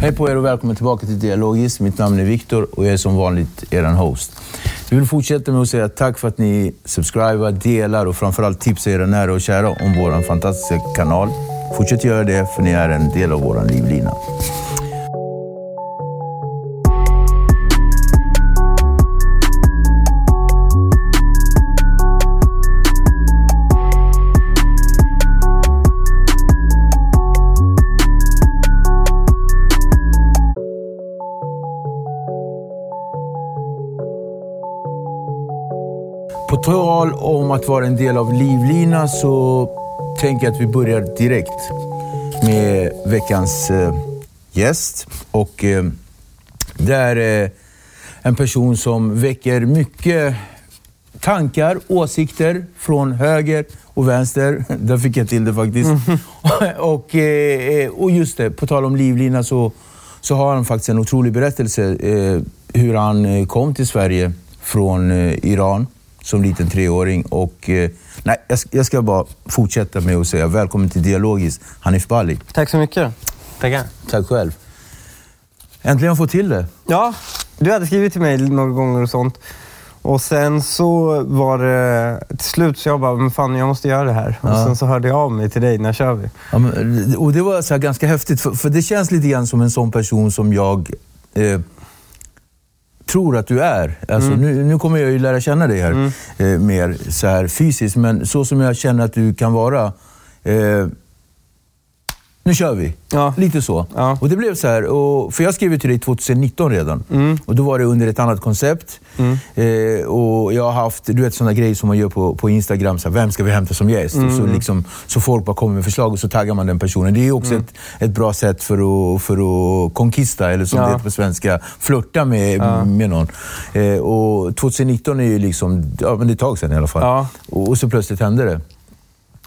Hej på er och välkommen tillbaka till Dialogis. Mitt namn är Viktor och jag är som vanligt er host. Vi vill fortsätta med att säga tack för att ni subscribar, delar och framförallt tipsar era nära och kära om vår fantastiska kanal. Fortsätt göra det för ni är en del av vår livlina. Tal om att vara en del av Livlina så tänker jag att vi börjar direkt med veckans eh, gäst. Och eh, det är eh, en person som väcker mycket tankar, åsikter från höger och vänster. Där fick jag till det faktiskt. och, och just det, på tal om Livlina så, så har han faktiskt en otrolig berättelse hur han kom till Sverige från Iran som liten treåring. Och, eh, nej, jag, ska- jag ska bara fortsätta med att säga välkommen till Dialogis, Hanif Bali. Tack så mycket. Tackar. Tack själv. Äntligen har jag fått till det. Ja, du hade skrivit till mig några gånger och sånt. Och sen så var det till slut så jag bara, men fan jag måste göra det här. Och Ja. sen så hörde jag av mig till dig, när kör vi? Ja, men, och det var så här ganska häftigt, för, för det känns lite grann som en sån person som jag eh, tror att du är. Alltså, nu, nu kommer jag ju lära känna dig här eh, mer så här fysiskt, men så som jag känner att du kan vara. Eh, nu kör vi. Ja. Lite så. Ja. Och det blev så här, och, för jag skrev till dig 2019 redan. Mm. Och då var det under ett annat koncept. Eh, och jag har haft du vet, sådana grejer som man gör på, på Instagram. Så här, vem ska vi hämta som gäst? Mm. så, liksom, så folk bara kommer med förslag och så taggar man den personen. Det är också ett, ett bra sätt för att, för att konkista, eller som Ja. det heter på svenska, flörta med, med någon. Eh, och 2019 är ju liksom, ja, men det är ett tag sedan i alla fall. Och, och så plötsligt hände det.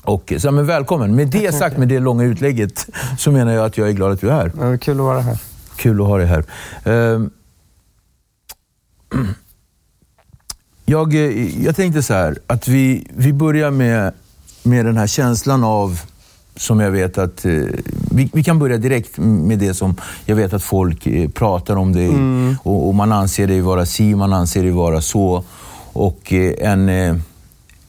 Och, så, men välkommen. Med det sagt, med det långa utlägget, så menar jag att jag är glad att du är här. Ja, kul att vara här. Kul att ha dig här. Ehm, Jag, eh, jag tänkte så här, att vi, vi börjar med, med den här känslan av, som jag vet att... eh, Vi, vi kan börja direkt med det som jag vet att folk eh, pratar om dig. Och, och man anser dig vara si, man anser dig vara så. Och en...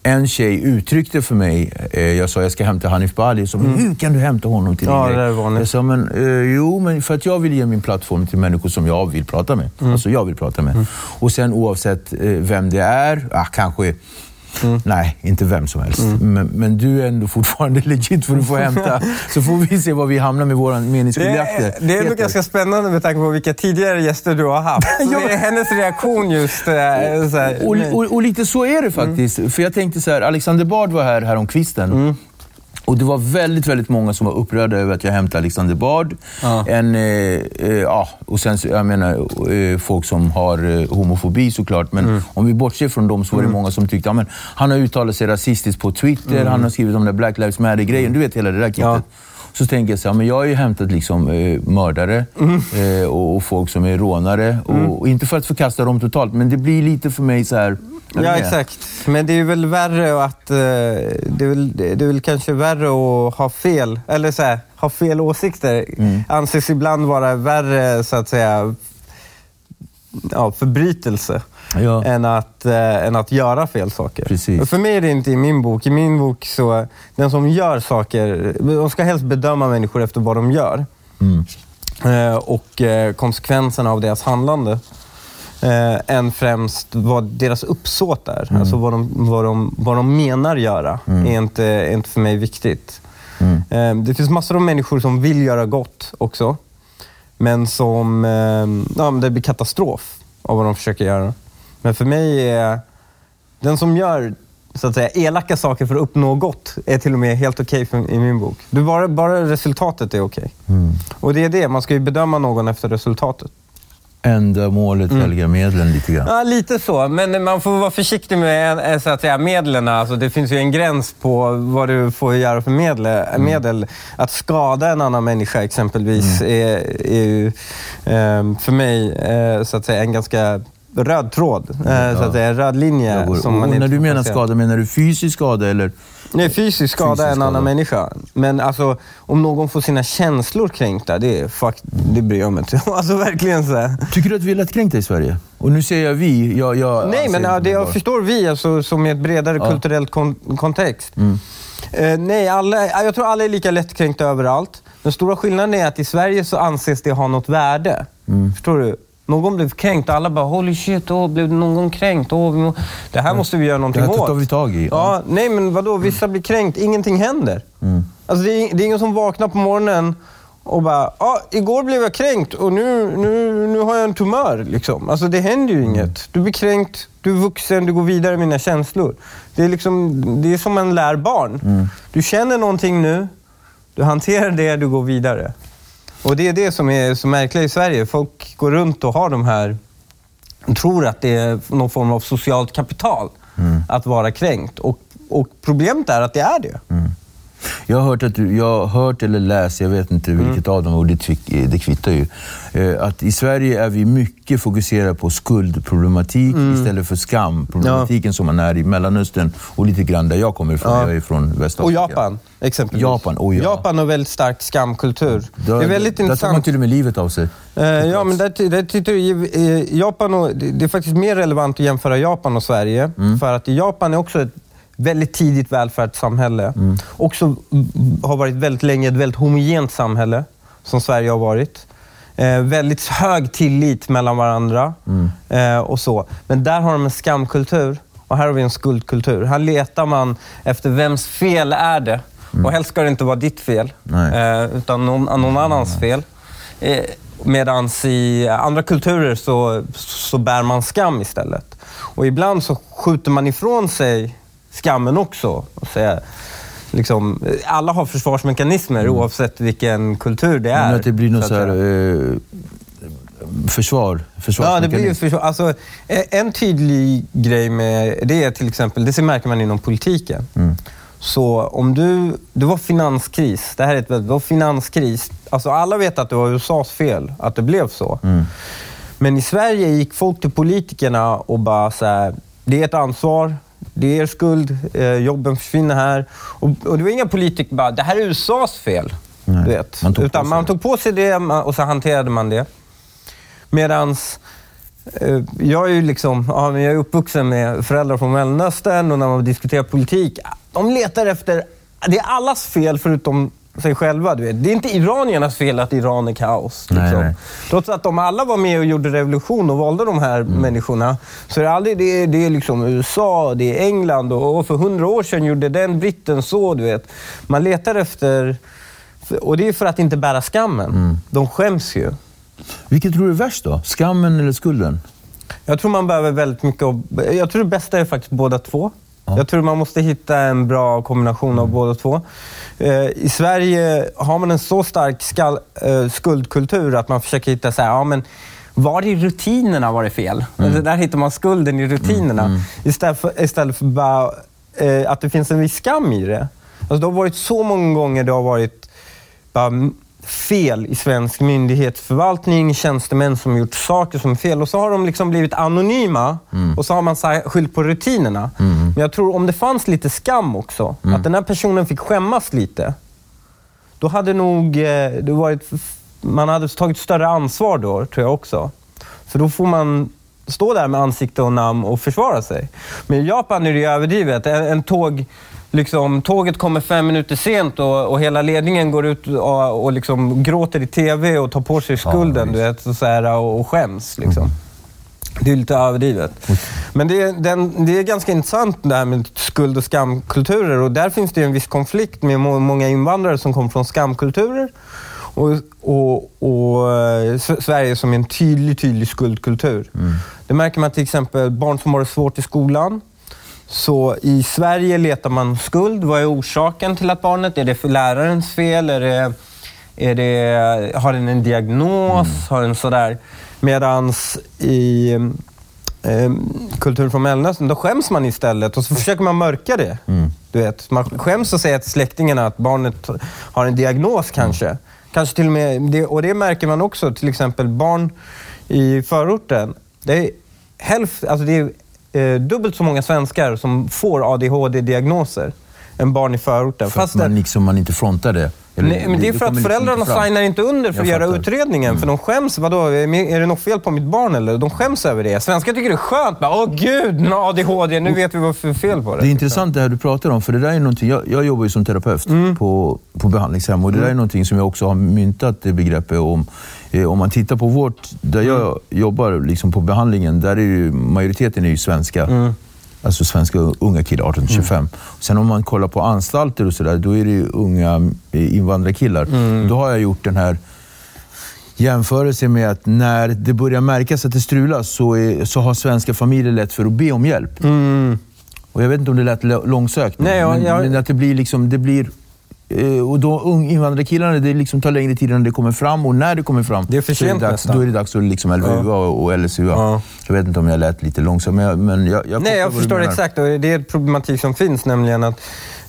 en tjej uttryckte för mig, eh, jag sa jag ska hämta Hanif Bali, så mm. hur kan du hämta honom till din Ja, grej?" är vanligt. Jag sa, men, eh, jo, men för att jag vill ge min plattform till människor som jag vill prata med. Mm. Alltså jag vill prata med. Och sen oavsett eh, vem det är, ah, kanske Mm. Nej, inte vem som helst. Men, men du är ändå fortfarande legit för att få hämta. Så får vi se var vi hamnar med våra meningsskiljaktigheter. det är ändå ganska spännande med tanke på vilka tidigare gäster du har haft. Ja. det är hennes reaktion just. eh, Så här, Och, och, och lite så är det faktiskt. För jag tänkte så här, Alexander Bard var här häromkvisten. Mm. Och det var väldigt, väldigt många som var upprörda över att jag hämtade Alexander Bard. Ja. En, eh, eh, ja, och sen, jag menar, eh, folk som har eh, homofobi såklart. Men Mm. om vi bortser från dem så var det många som tyckte att han har uttalat sig rasistiskt på Twitter. Mm. Han har skrivit om den Black Lives Matter-grejen. Du vet hela det där kittet. Ja. Så tänker jag så här, men jag har ju hämtat liksom, eh, mördare Mm. eh, och, och folk som är rånare. Och, och inte för att förkasta dem totalt, men det blir lite för mig så här... Ja, exakt. Men det är väl värre att... eh, Det är väl, det är väl kanske värre att ha fel, eller så här, ha fel åsikter. Mm. Anses ibland vara värre, så att säga, ja, förbrytelse. Ja. Än, att, eh, än att göra fel saker. Precis. För mig är det inte i min bok. I min bok så, den som gör saker, de ska helst bedöma människor efter vad de gör. Mm. Eh, och eh, konsekvenserna av deras handlande. Eh, än främst vad deras uppsåt är. Mm. Alltså vad de, vad, de, vad de menar göra är, inte, är inte för mig viktigt. Mm. Eh, det finns massor av människor som vill göra gott också. Men som eh, ja, men det blir katastrof av vad de försöker göra. Men för mig är den som gör så att säga, elaka saker för att uppnå gott är till och med helt okej för- i min bok. Du, bara, bara resultatet är okej. Mm. Och det är det, man ska ju bedöma någon efter resultatet. Ändamålet Mm. helgar medlen lite grann. Ja, lite så. Men man får vara försiktig med eh, så att säga, medlen. Alltså, det finns ju en gräns på vad du får göra för medel. medel. Att skada en annan människa exempelvis är, är ju eh, för mig eh, så att säga, en ganska röd tråd. Eh, så att säga, en röd linje. Går- som man och när du menar skada, menar du fysisk skada eller? Nej, fysisk skada Fysisk en annan skada. människa. Men alltså, om någon får sina känslor kränkta, det, är fuck, det bryr jag mig inte. Alltså verkligen så här. Tycker du att vi är lättkränkta i Sverige? Och nu säger jag vi. Jag, jag Nej, men ja, det jag förstår vi, alltså, som i ett bredare Ja. kulturellt kon- kontext. Mm. Eh, nej, alla, ja, jag tror alla är lika lättkränkta överallt. Den stora skillnaden är att i Sverige så anses det ha något värde. Mm. Förstår du? Någon blev kränkt och alla bara holy shit, åh, blev någon kränkt? Åh. Det här måste vi göra Det någonting här åt. tar vi tag i. Ja, nej men vadå, vissa blir kränkt, ingenting händer. Mm. Alltså, det, är, det är ingen som vaknar på morgonen och bara, ja, igår blev jag kränkt och nu, nu, nu har jag en tumör. Liksom. Alltså, det händer ju Mm. inget. Du blir kränkt, du är vuxen, du går vidare med dina känslor. Det är, liksom, det är som man lär barn. Mm. Du känner någonting nu, du hanterar det, du går vidare. Och det är det som är så märkligt i Sverige. Folk går runt och har de här tror att det är någon form av socialt kapital att vara kränkt. Och, och problemet är att det är det. Jag har hört, att du, jag har hört eller läst, jag vet inte Mm. vilket av dem, och det, tvick- det kvittar ju, eh, att i Sverige är vi mycket fokuserade på skuldproblematik istället för skamproblematiken som man är i Mellanöstern och lite grann där jag kommer ifrån. Ja. Jag är från Västafrika. Och Japan, exempelvis. Japan, oh ja. Japan har väldigt stark skamkultur. Där, det är väldigt där tar man intressant. till och med livet av sig. Eh, ja, men där, där tittar eh, Japan och, det, det är faktiskt mer relevant att jämföra Japan och Sverige. Mm. För att i Japan är också ett väldigt tidigt välfärdssamhälle. Mm. Också mm, har varit väldigt länge ett väldigt homogent samhälle, som Sverige har varit. Eh, väldigt hög tillit mellan varandra Mm. eh, och så. Men där har de en skamkultur och här har vi en skuldkultur. Här letar man efter vems fel är det. Och helst ska det inte vara ditt fel, Mm. Eh, utan någon, någon annans fel. Eh, Medan i andra kulturer så, så bär man skam istället. Och ibland så skjuter man ifrån sig skammen också. Och säger, liksom, alla har försvarsmekanismer oavsett vilken kultur det är. Mm. Men att det blir något så så att här, säga. eh, försvar, Ja, det blir ju försvar. Alltså, eh, en tydlig grej med det är till exempel, det märker man inom politiken. Mm. Så om du, det var finanskris, det här är ett det var finanskris. Alltså alla vet att det var USAs fel att det blev så. Mm. Men i Sverige gick folk till politikerna och bara så här, det är ett ansvar, det är er skuld, eh, jobben försvinner här. Och, och det var inga politiker bara, det här är USAs fel. Nej, Du vet. man tog Utan man det. tog på sig det och så hanterade man det. Medans eh, jag är ju liksom, ja, jag är uppvuxen med föräldrar från Mellanöstern och när man diskuterar politik, de letar efter, det är allas fel förutom sig själva. Du vet. Det är inte iraniernas fel att Iran är kaos. Liksom. nej. Trots att de alla var med och gjorde revolution och valde de här Mm. människorna, så är det aldrig det, är- det är liksom USA, det är England och, och för hundra år sedan gjorde den britten så. Du vet. Man letar efter, och det är för att inte bära skammen. Mm. De skäms ju. Vilket tror du är värst då? Skammen eller skulden? Jag tror man behöver väldigt mycket Jag tror det bästa är faktiskt båda två. Jag tror man måste hitta en bra kombination av båda två. Eh, I Sverige har man en så stark skall, eh, skuldkultur att man försöker hitta så här, ja men var i rutinerna var det fel? Alltså, där hittar man skulden i rutinerna. Istället, för, istället för bara, eh, att det finns en viss skam i det. Alltså, det har varit så många gånger det har varit bara fel i svensk myndighetsförvaltning, tjänstemän som gjort saker som är fel. Och så har de liksom blivit anonyma och så har man skyllt på rutinerna. Men jag tror om det fanns lite skam också, att den här personen fick skämmas lite, då hade nog eh, det varit, man hade tagit större ansvar då, tror jag också. För då får man stå där med ansikte och namn och försvara sig. Men i Japan är det ju överdrivet. En, en tåg, liksom, tåget kommer fem minuter sent och, och hela ledningen går ut och, och liksom gråter i TV och tar på sig skulden du vet, och, så här, och, och skäms. Liksom. Det är lite överdrivet. Men det är, den, det är ganska intressant det här med skuld och skamkulturer. Och där finns det en viss konflikt med må- många invandrare som kommer från skamkulturer. Och, och, och eh, Sverige som är en tydlig, tydlig skuldkultur. Det märker man till exempel barn som har det svårt i skolan. Så i Sverige letar man skuld. Vad är orsaken till att barnet... Är det för lärarens fel? Är det, är det, har den en diagnos? Har den sådär? Medans i eh, kulturen från Mellanöstern, då skäms man istället och så försöker man mörka det. Du vet, man skäms och säger till släktingarna att barnet har en diagnos kanske. Kanske till och med, det, och det märker man också, till exempel barn i förorten. Det är, hälft, alltså det är eh, dubbelt så många svenskar som får ADHD-diagnoser än barn i förorten. För att man, liksom, man inte frontar det. Eller Nej, men det är för att liksom föräldrarna inte fram. signar inte under för att Jag göra fattar. utredningen. För de skäms. Vadå, är det något fel på mitt barn eller? De skäms över det. Svenskar tycker det är skönt. Bara, Åh gud, ADHD. Nu vet vi vad för fel på det. Det är intressant det här du pratar om, för det där är någonting, jag, jag jobbar ju som terapeut Mm. på, på behandlingshem och det där är någonting som jag också har myntat det begreppet om. Eh, om man tittar på vårt, där jag Mm. jobbar liksom på behandlingen, där är ju, majoriteten är ju svenska. Mm. Alltså svenska unga killar, 18-25. Sen om man kollar på anstalter och sådär, då är det ju unga eh, invandrarkillar. Mm. Då har jag gjort den här jämförelsen med att när det börjar märkas att det strulas så, är, så har svenska familjer lätt för att be om hjälp. Och jag vet inte om det lät långsökt, Nej, men, jag- men att det blir liksom... Det blir, och då invandrarkillarna, det liksom tar längre tid innan det kommer fram och när det kommer fram Det är för så är sent det dags, nästan. då är det dags att liksom LVUA och LSUA. Ja. Jag vet inte om jag lät lite långsamt, men jag, men jag, jag Nej, jag förstår exakt. Och det är ett problematik som finns, nämligen att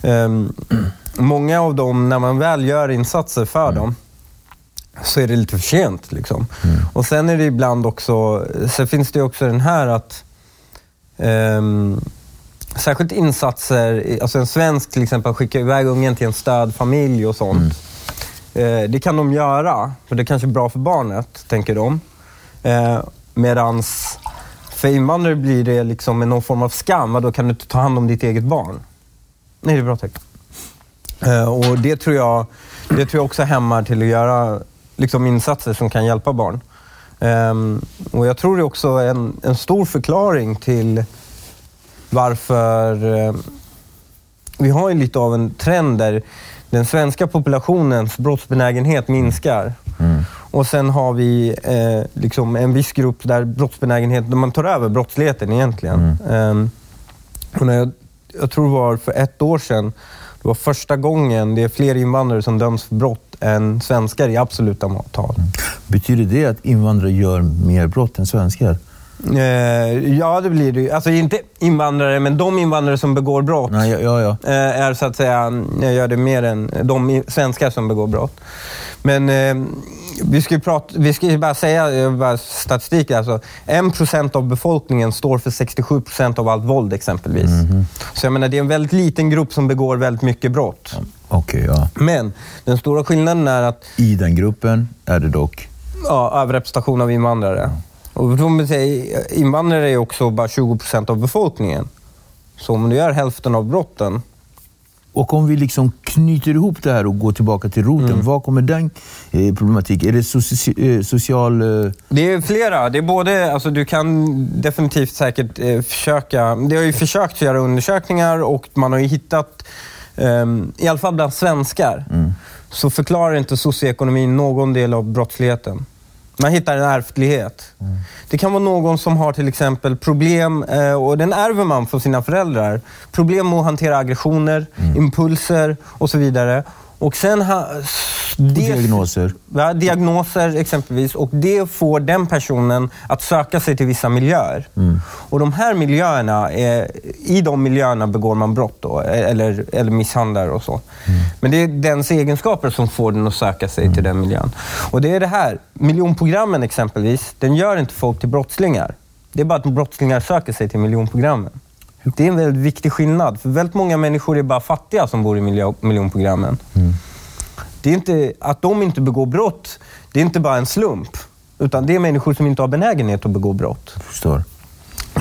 ehm, många av dem, när man väl gör insatser för dem, så är det lite för sent. Liksom. Och sen är det ibland också, sen finns det också den här att ehm, Särskilt insatser, alltså en svensk till exempel skickar iväg ungen till en stödfamilj och sånt. Eh, det kan de göra, för det kanske är bra för barnet, tänker de. Eh, medans för invandrare blir det liksom någon form av skam. Då kan du inte ta hand om ditt eget barn? Nej, det är bra tack. Eh, och det tror, jag, det tror jag också hämmar till att göra liksom, insatser som kan hjälpa barn. Ehm, och jag tror det är också en, en stor förklaring till varför eh, vi har ju lite av en trend där den svenska populationens brottsbenägenhet minskar. Och sen har vi eh, liksom en viss grupp där brottsbenägenhet, där man tar över brottsligheten egentligen. Ehm, och när jag, jag tror det var för ett år sedan, det var första gången det är fler invandrare som döms för brott än svenskar i absoluta tal. Betyder det att invandrare gör mer brott än svenskar? Eh, ja, det blir det ju. Alltså inte invandrare, men de invandrare som begår brott. Nej, ja, ja, ja. eh, är så att säga, jag gör det mer än de svenskar som begår brott. Men eh, vi ska ju prata, vi ska bara säga, bara statistik, alltså 1% av befolkningen står för 67% av allt våld exempelvis. Så jag menar, det är en väldigt liten grupp som begår väldigt mycket brott. Okej, ja. Men den stora skillnaden är att I den gruppen är det dock... ja, överrepresentation av invandrare. Och säga, invandrare är också bara 20% av befolkningen. Så om du gör hälften av brotten Och om vi liksom knyter ihop det här och går tillbaka till roten, Mm. var kommer den eh, problematik? Är det soci- eh, social... Eh, Det är flera. Det är både, alltså du kan definitivt säkert eh, försöka, det har ju försökt göra undersökningar och man har ju hittat, ehm, i alla fall bland svenskar, så förklarar inte socioekonomin någon del av brottsligheten. Man hittar en ärftlighet. Det kan vara någon som har till exempel problem, eh, och den ärver man från sina föräldrar. Problem med att hantera aggressioner, impulser och så vidare. Och sen ha, Och diagnoser. Ja, diagnoser exempelvis. Och det får den personen att söka sig till vissa miljöer. Och de här miljöerna, är, i de miljöerna begår man brott då, eller, eller misshandlar och så. Men det är dens egenskaper som får den att söka sig till den miljön. Och det är det här, miljonprogrammen exempelvis, den gör inte folk till brottslingar. Det är bara att brottslingar söker sig till miljonprogrammen. Det är en väldigt viktig skillnad. För väldigt många människor är bara fattiga som bor i miljonprogrammen. Det är inte, att de inte begår brott, det är inte bara en slump. Utan det är människor som inte har benägenhet att begå brott. Jag förstår.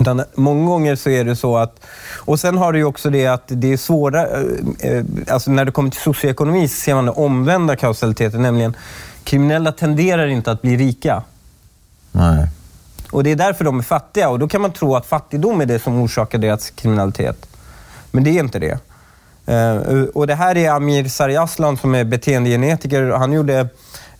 Utan många gånger så är det så att... Och sen har du ju också det att det är svåra... eh, eh, Alltså när det kommer till socioekonomi så ser man den omvända kausaliteten. Nämligen, kriminella tenderar inte att bli rika. Nej. Och det är därför de är fattiga. Och då kan man tro att fattigdom är det som orsakar deras kriminalitet. Men det är inte det. Eh, och det här är Amir Sariaslan som är beteendegenetiker. Han gjorde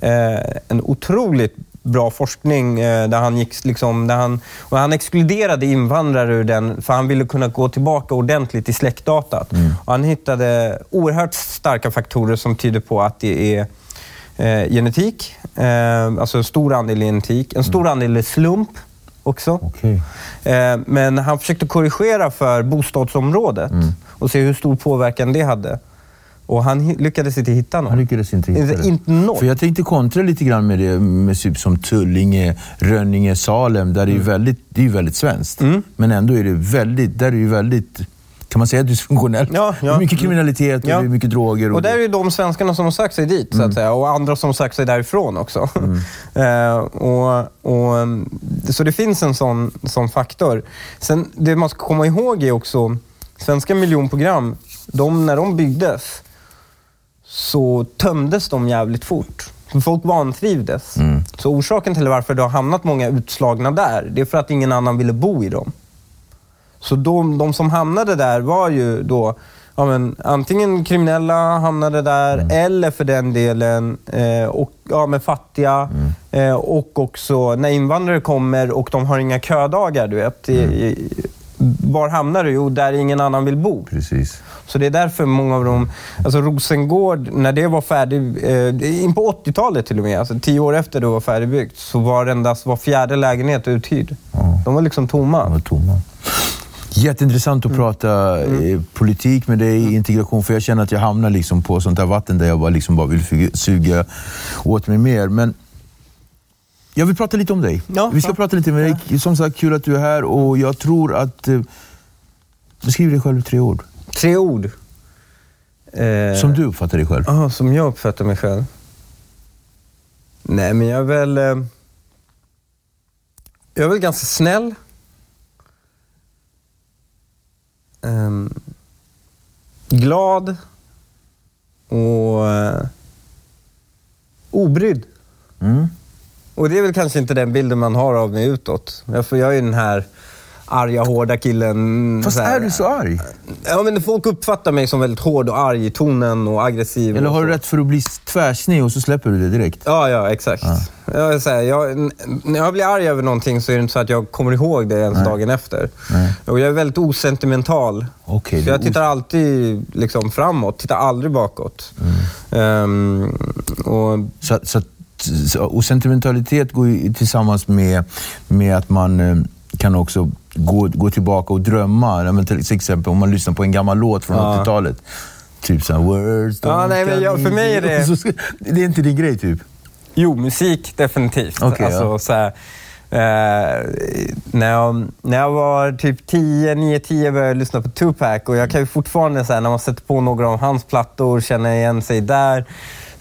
eh, en otroligt bra forskning eh, där han gick liksom, där han, och han exkluderade invandrare ur den för han ville kunna gå tillbaka ordentligt i släktdatat. Och han hittade oerhört starka faktorer som tyder på att det är genetik, eh, alltså en stor andel genetik, en stor andel är slump också. Okej. Eh, men han försökte korrigera för bostadsområdet och se hur stor påverkan det hade. Och han lyckades inte hitta någon. Han lyckades inte hitta det. inte något. För jag tänkte kontra lite grann med det med typ som Tullinge, Rönninge, Salem. Där det är Mm. väldigt, det är ju väldigt svenskt. Men ändå är det väldigt, där är det ju väldigt, kan man säga dysfunktionellt? Ja, ja. Det mycket kriminalitet och Ja. det mycket droger. Och där är ju de svenskarna som har sökt sig dit, så att säga. Och andra som har sökt sig därifrån också. Eh, och, och, mm, så det finns en sån, sån faktor. Sen, det man ska komma ihåg är också, svenska miljonprogram, de, när de byggdes så tömdes de jävligt fort. Folk vantrivdes. Så orsaken till varför det har hamnat många utslagna där, det är för att ingen annan ville bo i dem. Så de, de som hamnade där var ju då ja, men, antingen kriminella hamnade där eller för den delen eh, och, ja, men fattiga. Eh, och också när invandrare kommer och de har inga ködagar. Du vet, i, i, var hamnar du? Jo, där ingen annan vill bo. Precis. Så det är därför många av dem... Alltså Rosengård, när det var färdigt, eh, in på 80-talet till och med, alltså tio år efter det var färdigbyggt, så var endast var fjärde lägenhet uthyrd. De var liksom tomma. De var tomma. Jätteintressant att Mm. prata eh, politik med dig, integration, för jag känner att jag hamnar liksom på sånt där vatten där jag bara, liksom bara vill suga- suga åt mig mer. Men jag vill prata lite om dig. Ja, Vi ska ja. prata lite med dig. Som sagt, kul att du är här och jag tror att... Eh, beskriv dig själv i tre ord. Tre ord. Eh, Som du uppfattar dig själv. Ja, som jag uppfattar mig själv. Nej, men jag är väl... Eh, jag är väl ganska snäll. Ehm, glad. Och eh, obrydd. Mm. Och det är väl kanske inte den bilden man har av mig utåt. Jag, för jag är den här arga, hårda killen. Fast är du så arg? Ja, men folk uppfattar mig som väldigt hård och arg i tonen och aggressiv. Eller och har du rätt för att bli tvärsned och så släpper du det direkt? Ja, ja, exakt. Jag, är så här, jag, när jag blir arg över någonting så är det inte så att jag kommer ihåg det ens dagen efter. Och jag är väldigt osentimental. Okej, så jag tittar alltid liksom framåt, tittar aldrig bakåt. Ehm, och, Så, så, så, och sentimentalitet går ju tillsammans med, med att man eh, kan också gå, gå tillbaka och drömma. Ja, men Till exempel om man lyssnar på en gammal låt från 80-talet. Typ såhär words Ja, nej, men jag- för mig är det- ska- Det är inte din grej typ? jo, musik definitivt. Okej, alltså, ja. så här, eh, när, jag, när jag var typ 10, 9, 10 började jag lyssna på Tupac och jag kan ju fortfarande, så här, när man sätter på några av hans plattor, känna igen sig där.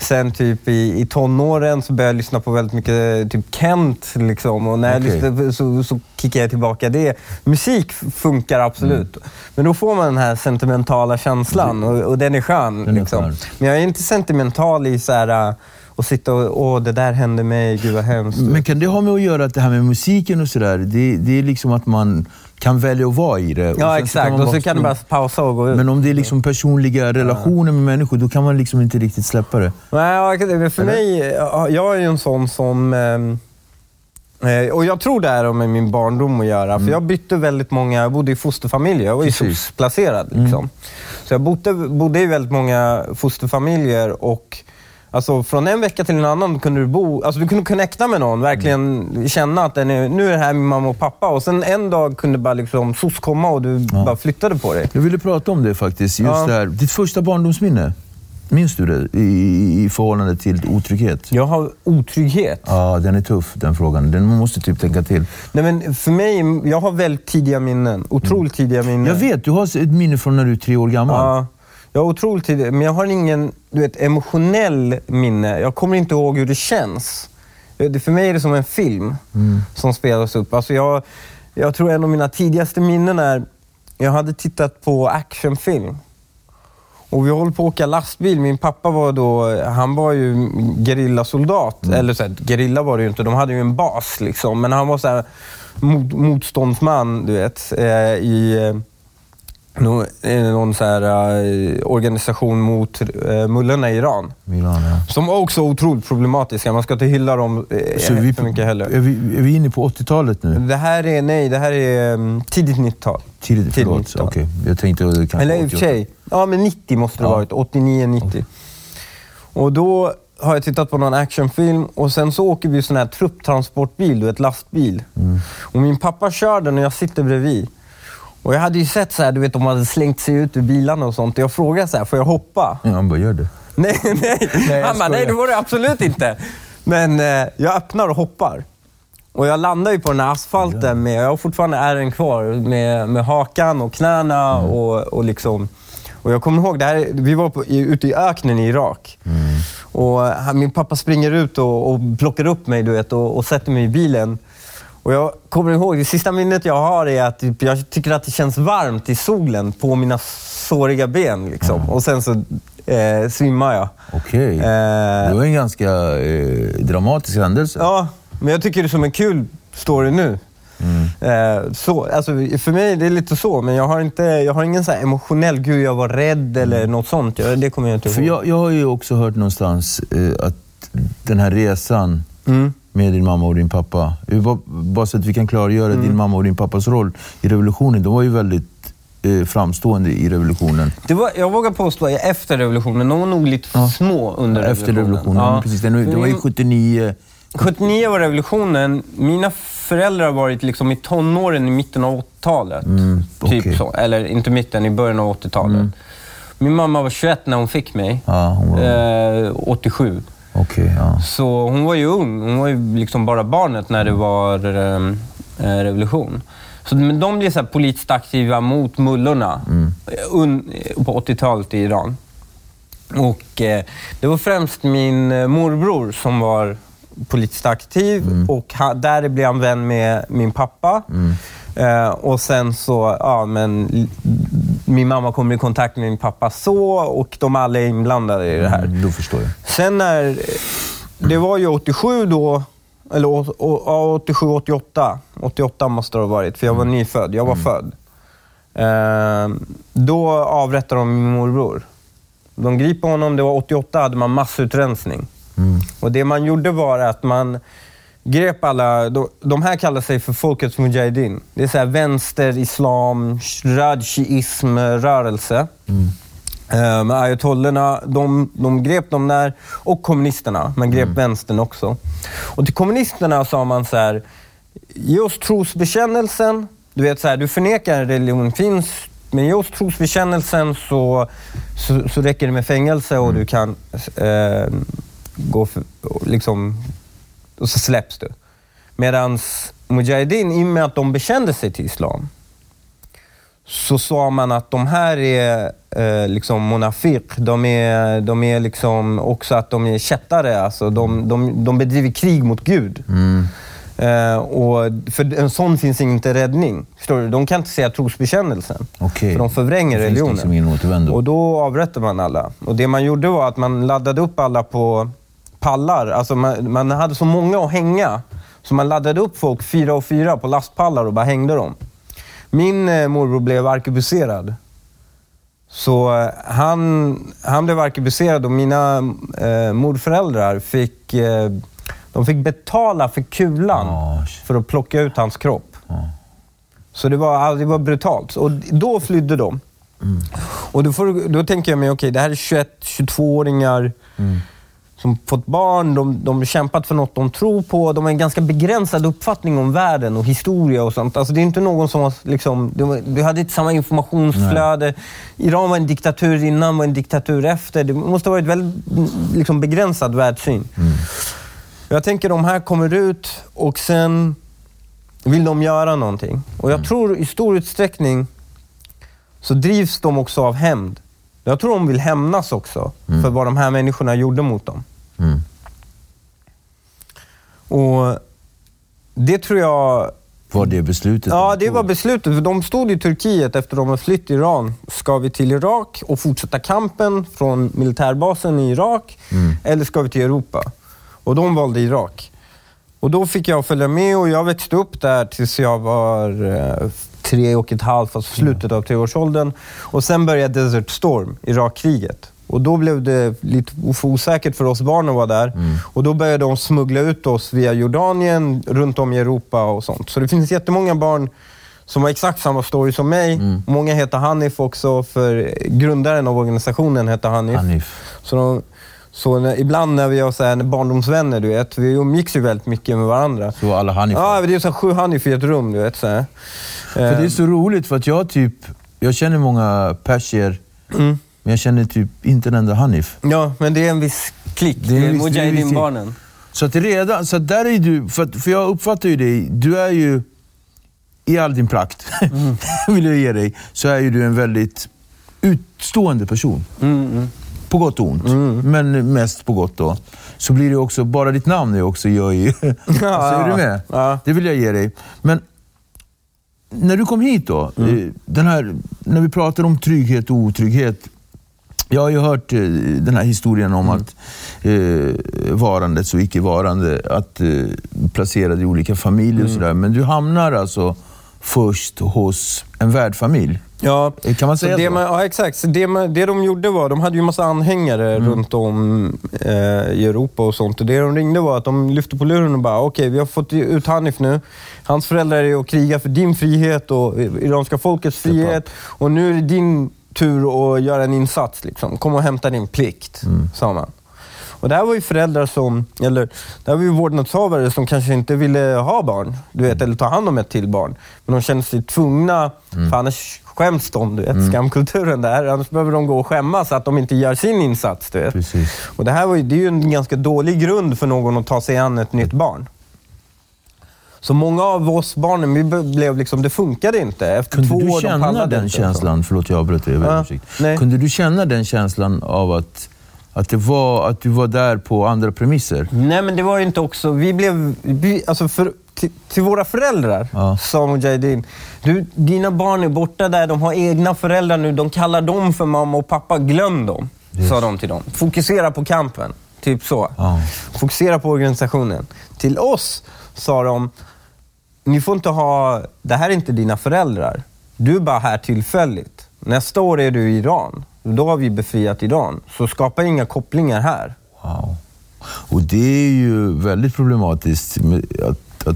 Sen typ i, i tonåren så började jag lyssna på väldigt mycket typ Kent. Liksom. Och när jag Okej. lyssnade så, så kickar jag tillbaka det. Musik funkar absolut. Mm. Men då får man den här sentimentala känslan och, och den är skön. Den är liksom. Men jag är inte sentimental i så här, äh, och sitta och åh det där hände mig, gud vad hemskt. Men kan det ha med att göra att det här med musiken och sådär, det, det är liksom att man kan välja att vara i det. ja exakt, och så bara kan du bara pausa och gå ut. Men om det är liksom personliga relationer med människor, då kan man liksom inte riktigt släppa det. Nej, för Eller? mig, ja, jag är ju en sån som... ehm, eh, och jag tror det här med min barndom att göra. För jag bytte väldigt många, jag bodde i fosterfamilj, jag var ju. SOS-placerad. Liksom. Så jag bodde, bodde i väldigt många fosterfamiljer och Alltså från en vecka till en annan kunde du bo, alltså du kunde connecta med någon, verkligen känna att den är, nu är det här min mamma och pappa. Och sen en dag kunde bara liksom SOS komma och du bara flyttade på dig. Jag ville prata om det faktiskt. Just Ja. det här. Ditt första barndomsminne. Minns du det i, i, i förhållande till otrygghet? Jag har otrygghet. Ja, den är tuff den frågan. Den måste typ tänka till. Nej, men för mig, jag har väldigt tidiga minnen. Otroligt tidiga minnen. Jag vet, du har ett minne från när du är tre år gammal. Ja, jag har otroligt tidiga, men jag har ingen du vet, emotionell minne. Jag kommer inte ihåg hur det känns. För mig är det som en film som spelas upp. Alltså jag, jag tror en av mina tidigaste minnen är, jag hade tittat på actionfilm. Och vi håller på att åka lastbil. Min pappa var då, han var ju gerillasoldat. Eller så här, gerilla var det ju inte, de hade ju en bas liksom. Men han var så här, mot, motståndsman, du vet, eh, i nå- eh, någon så här, eh, organisation mot eh, mullorna i Iran. Milan, ja. Som också är otroligt problematiska. Man ska inte hylla dem eh, Så vi, för mycket heller. är, vi, är vi inne på 80-talet nu? Det här är, nej, det här är um, tidigt 90-tal. Tidigt, Tidigt förlåt. 90-tal. Okej, jag tänkte kanske Eller i och för 88. sig, ja men 90 måste det Ja. ha varit. 89, 90. Och då har jag tittat på någon actionfilm och sen så åker vi i sån här trupptransportbil, du vet lastbil. Mm. Och min pappa kör den och jag sitter bredvid. Och jag hade ju sett så här, du vet de hade slängt sig ut ur bilarna och sånt. Jag frågade så här, får jag hoppa? Ja, han bara, gör det. Nej, nej. jag Han bara, nej det var det absolut inte. Men eh, jag öppnar och hoppar. Och jag landar ju på den här asfalten med, jag har fortfarande ärren kvar, med, med hakan och knäna Mm. och, och liksom... Och jag kommer ihåg, det här, vi var på, i, ute i öknen i Irak. Mm. Och han, min pappa springer ut och, och plockar upp mig du vet, och, och sätter mig i bilen. Och jag kommer ihåg, det sista minnet jag har är att typ, jag tycker att det känns varmt i solen på mina såriga ben. Liksom. Och sen så eh, svimmar jag. Okej. Eh, Det var en ganska eh, dramatisk händelse. Ja, men jag tycker det är som en kul story nu. Eh, så, alltså, för mig det är lite så, men jag har, inte, jag har ingen så emotionell, gud jag var rädd eller något sånt. Jag, det kommer jag inte ihåg. För jag, jag har ju också hört någonstans eh, att den här resan Mm. Med din mamma och din pappa, eh, bara- så att vi kan klargöra Mm. din mamma och din pappas roll i revolutionen. De var ju väldigt eh, framstående i revolutionen. Det var, jag vågar påstå efter revolutionen, de var nog lite för små under Efter revolutionen. revolutionen. Ja. Precis, det var ju Min- 79. 79 var revolutionen. Mina föräldrar har varit liksom i tonåren i mitten av 80-talet. typ okej. så. Eller inte mitten, i början av 80-talet. Min mamma var 21 när hon fick mig. Ja, var... Eh, 87. Okej, ja. Så hon var ju ung. Hon var ju liksom bara barnet när det var eh, eh, revolution. Så, men de blev så politiskt aktiva mot mullorna eh, un, på 80-talet i Iran. Och eh, Det var främst min eh, morbror som var politiskt aktiv och ha, där blev han vän med min pappa. Eh, och sen så, ja men min mamma kommer i kontakt med min pappa så och de alla är inblandade i det här. Mm, då förstår jag. Sen när... Det var ju 87 då, eller ja, 87, 88. 88 måste det ha varit, för jag var nyfödd. Jag var född. Eh, då avrättade de min morbror. De griper honom, det var 88, hade man massutrensning. Och det man gjorde var att man grep alla, de, de här kallar sig för Folkets Mujahedin. Det är så här vänster, islam, röd shiism-rörelse. Eh, Men ayatollorna, de, de grep dem där och kommunisterna. Man grep vänstern också. Och till kommunisterna sa man så här, ge oss trosbekännelsen. Du vet så här, du förnekar en religion finns, men ge oss trosbekännelsen så, så, så räcker det med fängelse och du kan eh, gå för, liksom, och så släpps du. Medan Mujahedin, i och med att de bekände sig till islam, så sa man att de här är eh, liksom monafik. De är, de är liksom också att de är kättare. Alltså de, de, de bedriver krig mot Gud. Eh, och för en sån finns inte räddning. Förstår du? De kan inte säga trosbekännelsen. Okej. För de förvränger Det religionen. liksom återvändo. Och då avrättade man alla. Och det man gjorde var att man laddade upp alla på pallar. Alltså man, man hade så många att hänga. Så man laddade upp folk fyra och fyra på lastpallar och bara hängde dem. Min eh, morbror blev arkebuserad. Så eh, han, han blev arkebuserad och mina eh, morföräldrar fick, eh, de fick betala för kulan Ah, för att plocka ut hans kropp. Så det var, det var brutalt. Och då flydde de. Och då, får, då tänker jag mig, okej, det här är 21-22-åringar som fått barn, de, de har kämpat för något de tror på, de har en ganska begränsad uppfattning om världen och historia och sånt. Alltså det är inte någon som har, liksom, du, du hade inte samma informationsflöde. Iran var en diktatur innan, var en diktatur efter. Det måste ha varit väldigt liksom, begränsad världssyn. Jag tänker de här kommer ut och sen vill de göra någonting. Och jag tror i stor utsträckning så drivs de också av hämnd. Jag tror de vill hämnas också för vad de här människorna gjorde mot dem. Mm. Och det tror jag... Var det beslutet? Ja, de det var beslutet. För de stod i Turkiet efter de har flytt Iran. Ska vi till Irak och fortsätta kampen från militärbasen i Irak? Eller ska vi till Europa? Och de valde Irak. Och då fick jag följa med och jag växte upp där tills jag var eh, tre och ett halvt, alltså slutet av treårsåldern. Och sen började Desert Storm, Irakkriget. Och då blev det lite för osäkert för oss barn att vara där. Och då började de smuggla ut oss via Jordanien, runt om i Europa och sånt. Så det finns jättemånga barn som har exakt samma story som mig. Många heter Hanif också, för grundaren av organisationen heter Hanif. Hanif. Så, de, så när, ibland när vi har så här, barndomsvänner, du vet, vi umgicks ju väldigt mycket med varandra. Så alla Hanif. Ja, det är så här sju Hanif i ett rum, du vet. Så här. För det är så roligt för att jag typ, jag känner många persier, Mm. Men jag känner typ inte en enda Hanif. Ja, men det är en viss klick. Det är är. Mujahedin-barnen. Så att redan, så att där är du, för, att, för jag uppfattar ju dig, du är ju i all din prakt, Mm. vill jag ge dig, så är ju du en väldigt utstående person. Mm, På gott och ont, men mest på gott då. Så blir det också, bara ditt namn är också gör ju... alltså, är du med? Ja. Det vill jag ge dig. Men när du kom hit då, Mm. eh, den här, när vi pratar om trygghet och otrygghet. Jag har ju hört eh, den här historien om Mm. att eh, varandet och icke-varande, att eh, placerade i olika familjer Mm. och sådär. Men du hamnar alltså först hos en värdfamilj. Ja, Eh, Kan man säga det så? man, ja, exakt. Så det, man, det de gjorde var, de hade ju massa anhängare Mm. runt om eh, i Europa och sånt. Och det de ringde var att de lyfte på luren och bara, okej, vi har fått ut Hanif nu. Hans föräldrar är och krigar för din frihet och iranska folkets frihet. Och nu är det din tur att göra en insats. Liksom. Kom och hämta din plikt, Mm. sa man. Och det här var ju föräldrar som, eller det här var ju vårdnadshavare som kanske inte ville ha barn, du vet, eller ta hand om ett till barn. Men de kände sig tvungna, för annars skäms de, du vet, skamkulturen där. Annars behöver de gå och skämmas att de inte gör sin insats, du vet. Precis. Och det här var ju, det är ju en ganska dålig grund för någon att ta sig an ett nytt barn. Så många av oss barnen, vi blev liksom, det funkade inte. Efter två Kunde år, du de känna pallade den inte, känslan, förlåt jag avbröt dig, Ja, nej. Kunde du känna den känslan av att, att, det var, att du var där på andra premisser? Nej, men det var ju inte också... Vi blev... Vi, alltså för, till, till våra föräldrar Ja. sa Mujahedin, du, dina barn är borta där, de har egna föräldrar nu, de kallar dem för mamma och pappa, glöm dem, sa de till dem. Fokusera på kampen. Typ så. Ja. Fokusera på organisationen. Till oss sa de, ni får inte ha... Det här är inte dina föräldrar. Du är bara här tillfälligt. Nästa år är du i Iran. Då har vi befriat Iran. Så skapa inga kopplingar här. Wow. Och det är ju väldigt problematiskt att, att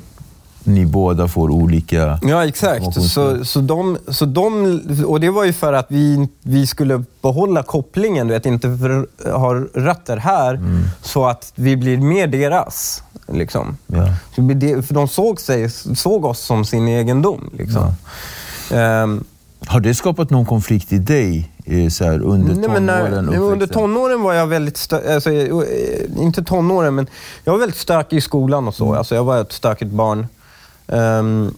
ni båda får olika... Ja, exakt. Så, så de, så de, och det var ju för att vi, vi skulle behålla kopplingen, du vet, inte för, ha rötter här, Mm. så att vi blir mer deras. Liksom. Ja. För de såg, sig, såg oss som sin egendom. Liksom. Ehm, Har det skapat någon konflikt i dig eh, så här, under Nej, när, tonåren? nej, under tonåren var jag väldigt alltså, eh, inte tonåren, men jag var väldigt stökig i skolan och så. Mm. Alltså, jag var ett stökigt barn. Ehm,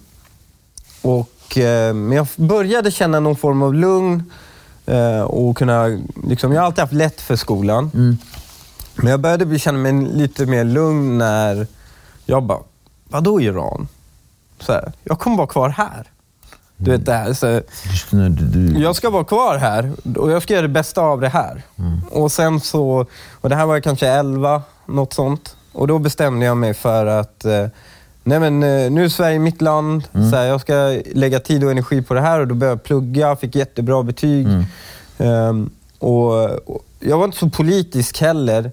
och, eh, men jag började känna någon form av lugn eh, och kunna, liksom, jag har alltid haft lätt för skolan. Mm. Men jag började bli- känna mig lite mer lugn när jag bara, vadå Iran? Så här, jag kommer vara kvar här. Du vet det här. Så, jag ska vara kvar här och jag ska göra det bästa av det här. Och sen så, och det här var jag kanske 11, något sånt. Och då bestämde jag mig för att eh, nej men, eh, nu är Sverige mitt land. Så här, jag ska lägga tid och energi på det här och då började jag plugga, fick jättebra betyg. Ehm, och, och Jag var inte så politisk heller.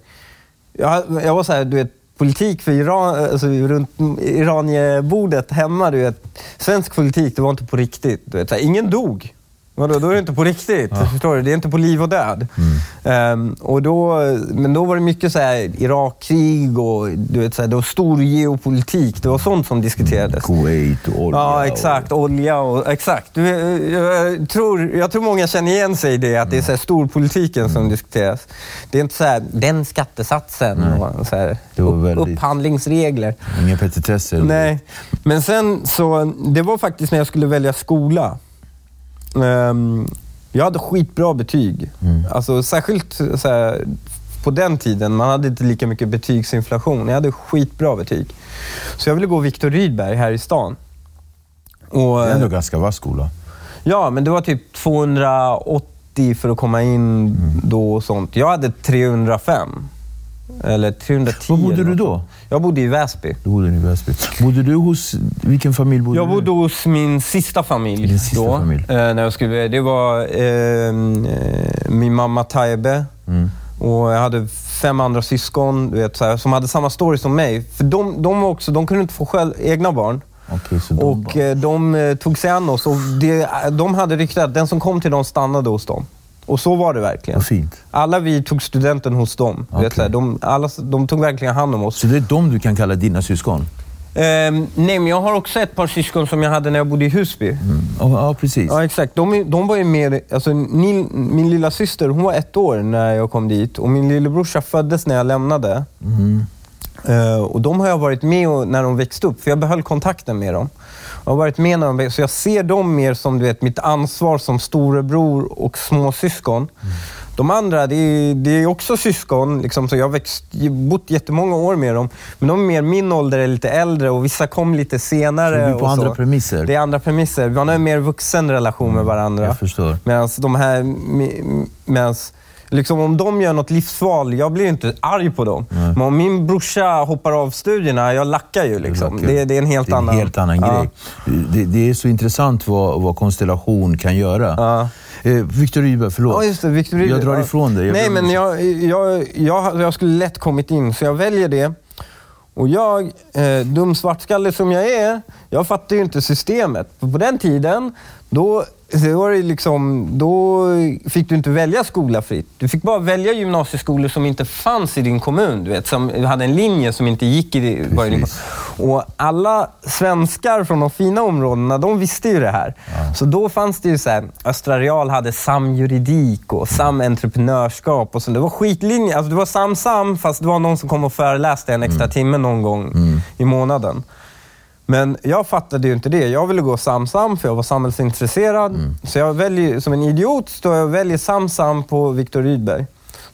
Jag, jag var så här, du vet, politik för Iran, alltså runt iranierbordet hemma, du vet. Svensk politik, det var inte på riktigt. Du vet, så här, ingen dog. Vadå, då är det inte på riktigt. Förstår du? Det är inte på liv och död. Ehm, och då, men då var det mycket så här Irakkrig och du vet, så här, det var stor geopolitik. Det var sånt som diskuterades. Kuwait och olja. Ja, exakt. Olja och... Exakt. Du, eh, jag, tror, jag tror många känner igen sig i det, att det är så här storpolitiken som diskuteras. Det är inte så här, den skattesatsen och så här, väldigt- upphandlingsregler. Och inga petitesser. Nej, men sen så, det var faktiskt när jag skulle välja skola. Ehm, jag hade skitbra betyg. Alltså särskilt här, på den tiden, man hade inte lika mycket betygsinflation. Jag hade skitbra betyg. Så jag ville gå Viktor Rydberg här i stan. Och, Det är ändå ganska vass skola. Ja, men det var typ 280 för att komma in då och sånt. Jag hade 305. Eller 310. Var bodde du då? Jag bodde i Väsby. Du bodde i Väsby. Bodde du hos... Vilken familj bodde Jag du bodde hos min sista familj Din sista då. familj. Eh, när jag skulle, det var eh, eh, min mamma Taibe Mm. och jag hade fem andra syskon du vet, så här, som hade samma story som mig. För de, de, var också, de kunde inte få själv, egna barn. Okej, så de Och bara- eh, de eh, tog sig an oss och det, de hade rykte att den som kom till dem stannade hos dem. Och så var det verkligen. Vad fint. Alla vi tog studenten hos dem. Du Vet, Okej. så här, de, alla, de tog verkligen hand om oss. Så det är de du kan kalla dina syskon? Ehm, nej, men jag har också ett par syskon som jag hade när jag bodde i Husby. Mm. Ja, ja, precis. Ja, exakt. De, de var ju mer... Alltså, min, min lilla syster hon var ett år när jag kom dit och min lillebrorsa föddes när jag lämnade. Eh, och de har jag varit med och, när de växte upp, för jag behöll kontakten med dem. Jag har varit med växte, så jag ser dem mer som du vet, mitt ansvar som storebror och småsyskon. De andra, det är, det är också syskon, liksom, så jag har växt, bott jättemånga år med dem. Men de är mer min ålder, är lite äldre och vissa kom lite senare. Så det blir på andra så. premisser? Det är andra premisser. Man har en mer vuxen relation med varandra. jag förstår. Medan de här... me- Medans, liksom om de gör något livsval, jag blir inte arg på dem. Men om min brorsa hoppar av studierna, jag lackar ju. Liksom. Det, det är en helt det är en annan... helt annan Ja. grej. Det, det är så intressant vad, vad konstellation kan göra. Ja. Eh, Victor Rydberg, förlåt. Ja, det. Victor Jag Rydberg. drar Ja. ifrån dig. Jag Nej, men jag, jag, jag, jag skulle lätt kommit in, så jag väljer det. Och jag, eh, dum svartskalle som jag är, jag fattar ju inte systemet. På den tiden, då, det liksom, då fick du inte välja skola fritt. Du fick bara välja gymnasieskolor som inte fanns i din kommun. Du vet, som hade en linje som inte gick i, din Precis. Och alla svenskar från de fina områdena, de visste ju det här. Så då fanns det ju så här, Östra Real hade samjuridik och samentreprenörskap och så. Det var skitlinje. Alltså det var sam-sam, fast det var någon som kom och föreläste en extra timme någon gång i månaden. Men jag fattade ju inte det. Jag ville gå sam-sam för jag var samhällsintresserad. Så jag väljer, som en idiot står jag och väljer sam-sam på Viktor Rydberg.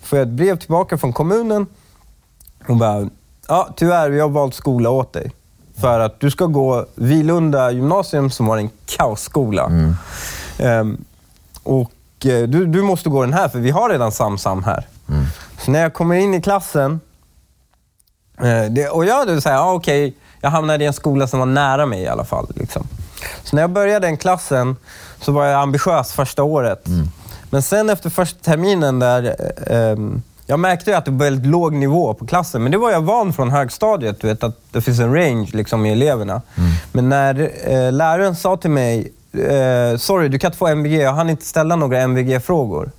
Får jag ett brev tillbaka från kommunen och bara, ja tyvärr, vi har valt skola åt dig. För att du ska gå Vilunda gymnasium som var en kaosskola. Ehm, och eh, du, du måste gå den här för vi har redan Samsam här. Så när jag kommer in i klassen eh, det, och jag hade såhär, okej, jag hamnade i en skola som var nära mig i alla fall. Liksom. Så när jag började den klassen så var jag ambitiös första året. Men sen efter första terminen där, eh, ehm, jag märkte att det var väldigt låg nivå på klassen. Men det var jag van från högstadiet, du vet att det finns en range liksom, i eleverna. Men när eh, läraren sa till mig, eh, sorry du kan inte få MVG, jag hann inte ställa några MVG-frågor.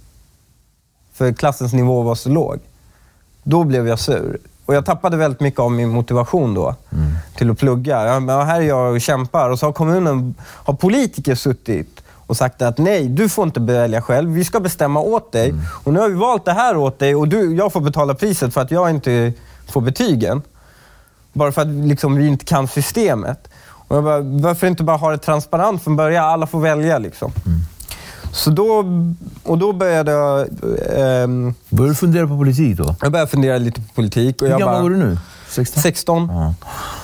För klassens nivå var så låg. Då blev jag sur. Och jag tappade väldigt mycket av min motivation då till att plugga. Jag, bara, här är jag och kämpar och så har kommunen, har politiker suttit och sagt att nej, du får inte välja själv. Vi ska bestämma åt dig. Och nu har vi valt det här åt dig och du, jag får betala priset för att jag inte får betygen. Bara för att liksom, vi inte kan systemet. Och jag bara, varför inte bara ha det transparent från början? Alla får välja liksom. Så då, och då började jag... ehm, Började du fundera på politik då? jag började fundera lite på politik. Och Hur jag gammal var du nu? 16? 16. Ja.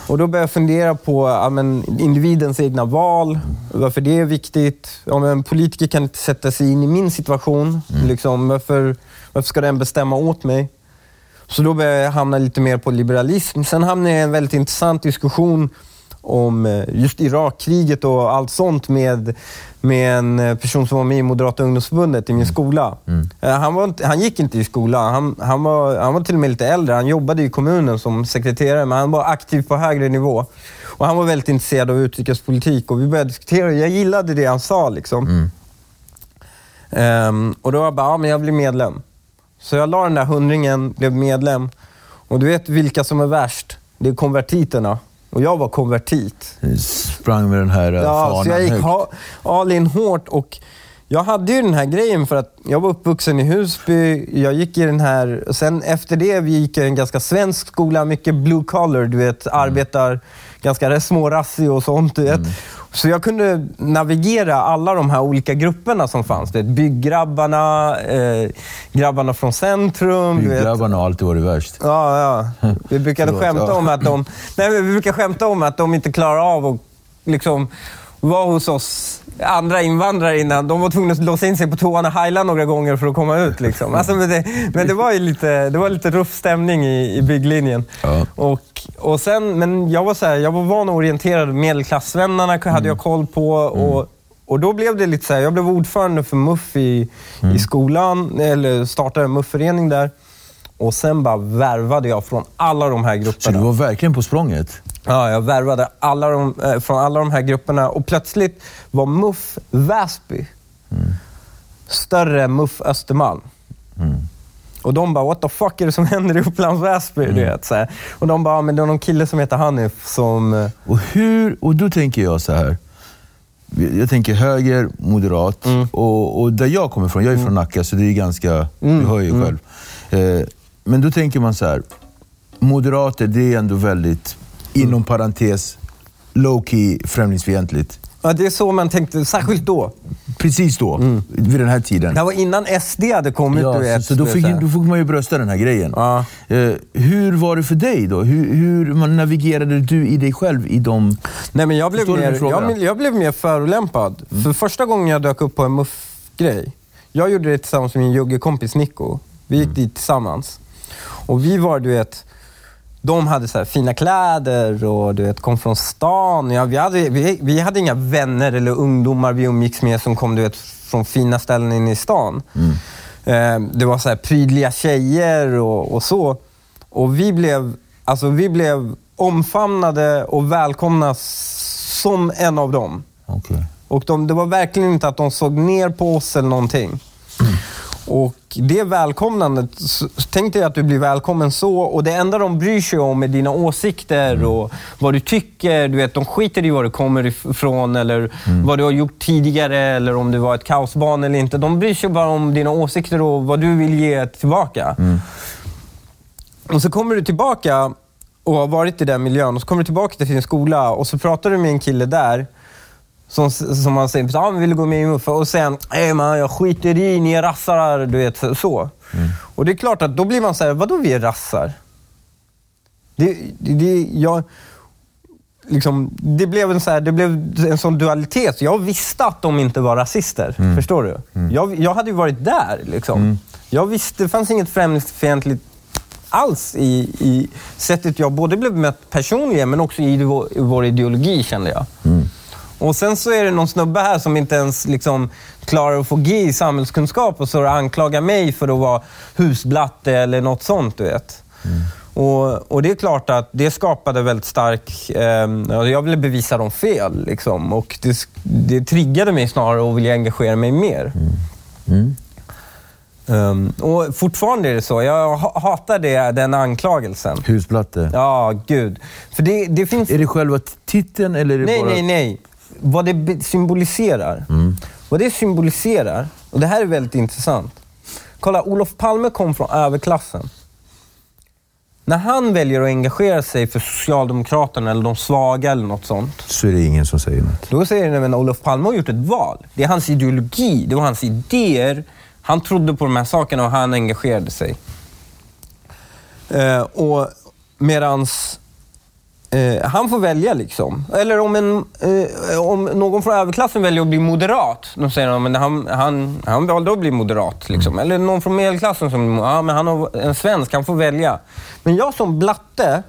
Och då började jag fundera på ja, men, individens egna val, varför det är viktigt. Ja, men, politiker kan inte sätta sig in i min situation. Liksom, varför, varför ska den bestämma åt mig? Så då började jag hamna lite mer på liberalism. Sen hamnade jag i en väldigt intressant diskussion om eh, just Irakkriget och allt sånt med, med en eh, person som var med i Moderata ungdomsförbundet i min skola. Eh, Han, var han gick inte i skolan. Han, han, var, han var till och med lite äldre. Han jobbade i kommunen som sekreterare, men han var aktiv på högre nivå. Och han var väldigt intresserad av utrikespolitik och vi började diskutera. Jag gillade det han sa. Liksom. Ehm, och då var jag bara, ja men jag blir medlem. Så jag la den där hundringen, blev medlem. Och du vet vilka som är värst? Det är konvertiterna. Och jag var konvertit. Sprang med den här eh, Ja, fanan så jag gick högt. all in hårt och jag hade ju den här grejen för att jag var uppvuxen i Husby. Jag gick i den här... och Sen efter det vi gick jag i en ganska svensk skola, mycket blue collar, du vet. Mm. Ganska små razzior och sånt, vet. Så jag kunde navigera alla de här olika grupperna som fanns. Vet, bygggrabbarna, eh, grabbarna från centrum. Bygggrabbarna har alltid varit värst. Ja, ja. Vi brukade skämta om att de, nej, vi skämta om att de inte klarar av att liksom vara hos oss andra invandrare innan. De var tvungna att låsa in sig på toan och heila några gånger för att komma ut. Liksom. Alltså, men, det, men det var lite, det var lite ruff stämning i, i bygglinjen. Ja. Och, och sen, men jag var, så här, jag var van och orienterad. Medelklassvännerna hade Mm. jag koll på. Och, och då blev det lite så här, jag blev ordförande för MUF i, Mm. i skolan, eller startade en MUF-förening där. Och sen bara värvade jag från alla de här Så grupperna. du var verkligen på språnget? Ja, jag värvade alla de, eh, från alla de här grupperna och plötsligt var MUF Väsby större än MUF Östermalm. Och de bara, what the fuck är det som händer i Upplands Väsby? Du vet, så här. Och de bara, men det är någon kille som heter Hanif som... eh, Och, hur, och då tänker jag så här. Jag tänker höger, moderat. Mm. Och, och där jag kommer ifrån, jag är från Nacka, så det är ganska... Mm. Du hör ju själv. Eh, men då tänker man så här. Moderater, det är ändå väldigt, Mm. Inom parentes, low key främlingsfientligt. Ja, det är så man tänkte, särskilt då. Precis då, vid den här tiden. Det var innan SD hade kommit. Ja, du så, då, fick, då fick man ju brösta den här grejen. Ja. Eh, hur var det för dig då? Hur, hur navigerade du i dig själv i de... Nej, men jag, blev mer? Mm. jag, jag blev mer förolämpad. För första gången jag dök upp på en muff-grej, jag gjorde det tillsammans med min juggekompis Nico. Vi Mm. gick dit tillsammans. Och vi var, du vet, de hade så fina kläder och du vet, kom från stan. Ja, vi, hade, vi, vi hade inga vänner eller ungdomar vi umgicks med som kom du vet, från fina ställen inne i stan. Eh, det var så här prydliga tjejer och, och så. Och vi blev, alltså, vi blev omfamnade och välkomna som en av dem. Okej. Och de, det var verkligen inte att de såg ner på oss eller någonting. Och det välkomnandet, tänk dig att du blir välkommen så och det enda de bryr sig om är dina åsikter och vad du tycker. Du vet, de skiter i var du kommer ifrån eller vad du har gjort tidigare eller om du var ett kaosbarn eller inte. De bryr sig bara om dina åsikter och vad du vill ge tillbaka. Och så kommer du tillbaka och har varit i den miljön och så kommer du tillbaka till din skola och så pratar du med en kille där som, som man säger, ah, vill du gå med i MUF? Och sen, nej man, jag skiter i, ni är rassar, du vet så. Och det är klart att då blir man så här, vadå vi är rassar? Det, det, det, jag, liksom, det, blev en så här, det blev en sån dualitet. Jag visste att de inte var rasister. Förstår du? Jag, jag hade ju varit där. Liksom. Jag visste, det fanns inget främlingsfientligt alls i, i sättet jag både blev mött personligen men också i vår, i vår ideologi kände jag. Och sen så är det någon snubbe här som inte ens liksom klarar att få G i samhällskunskap och så anklagar mig för att vara husblatte eller något sånt, du vet. Och, och det är klart att det skapade väldigt stark... Eh, jag ville bevisa dem fel. Liksom. Och det, det triggade mig snarare att vilja engagera mig mer. Um, och fortfarande är det så. Jag ha- hatar det, den anklagelsen. Husplatte. Ja, gud. För det, det finns... Är det själva titeln eller är det Nej, bara... nej, nej. Vad det symboliserar. Vad det symboliserar, och det här är väldigt intressant. Kolla, Olof Palme kom från överklassen. När han väljer att engagera sig för Socialdemokraterna eller de svaga eller något sånt. Så är det ingen som säger något. Då säger de att Olof Palme har gjort ett val. Det är hans ideologi, det var hans idéer. Han trodde på de här sakerna och han engagerade sig. Eh, och medans eh, han får välja liksom. Eller om, en, eh, om någon från överklassen väljer att bli moderat. Då säger de att han, han, han valde att bli moderat. Liksom. Eller någon från medelklassen som ja, men han har en svensk, han får välja. Men jag som blatte,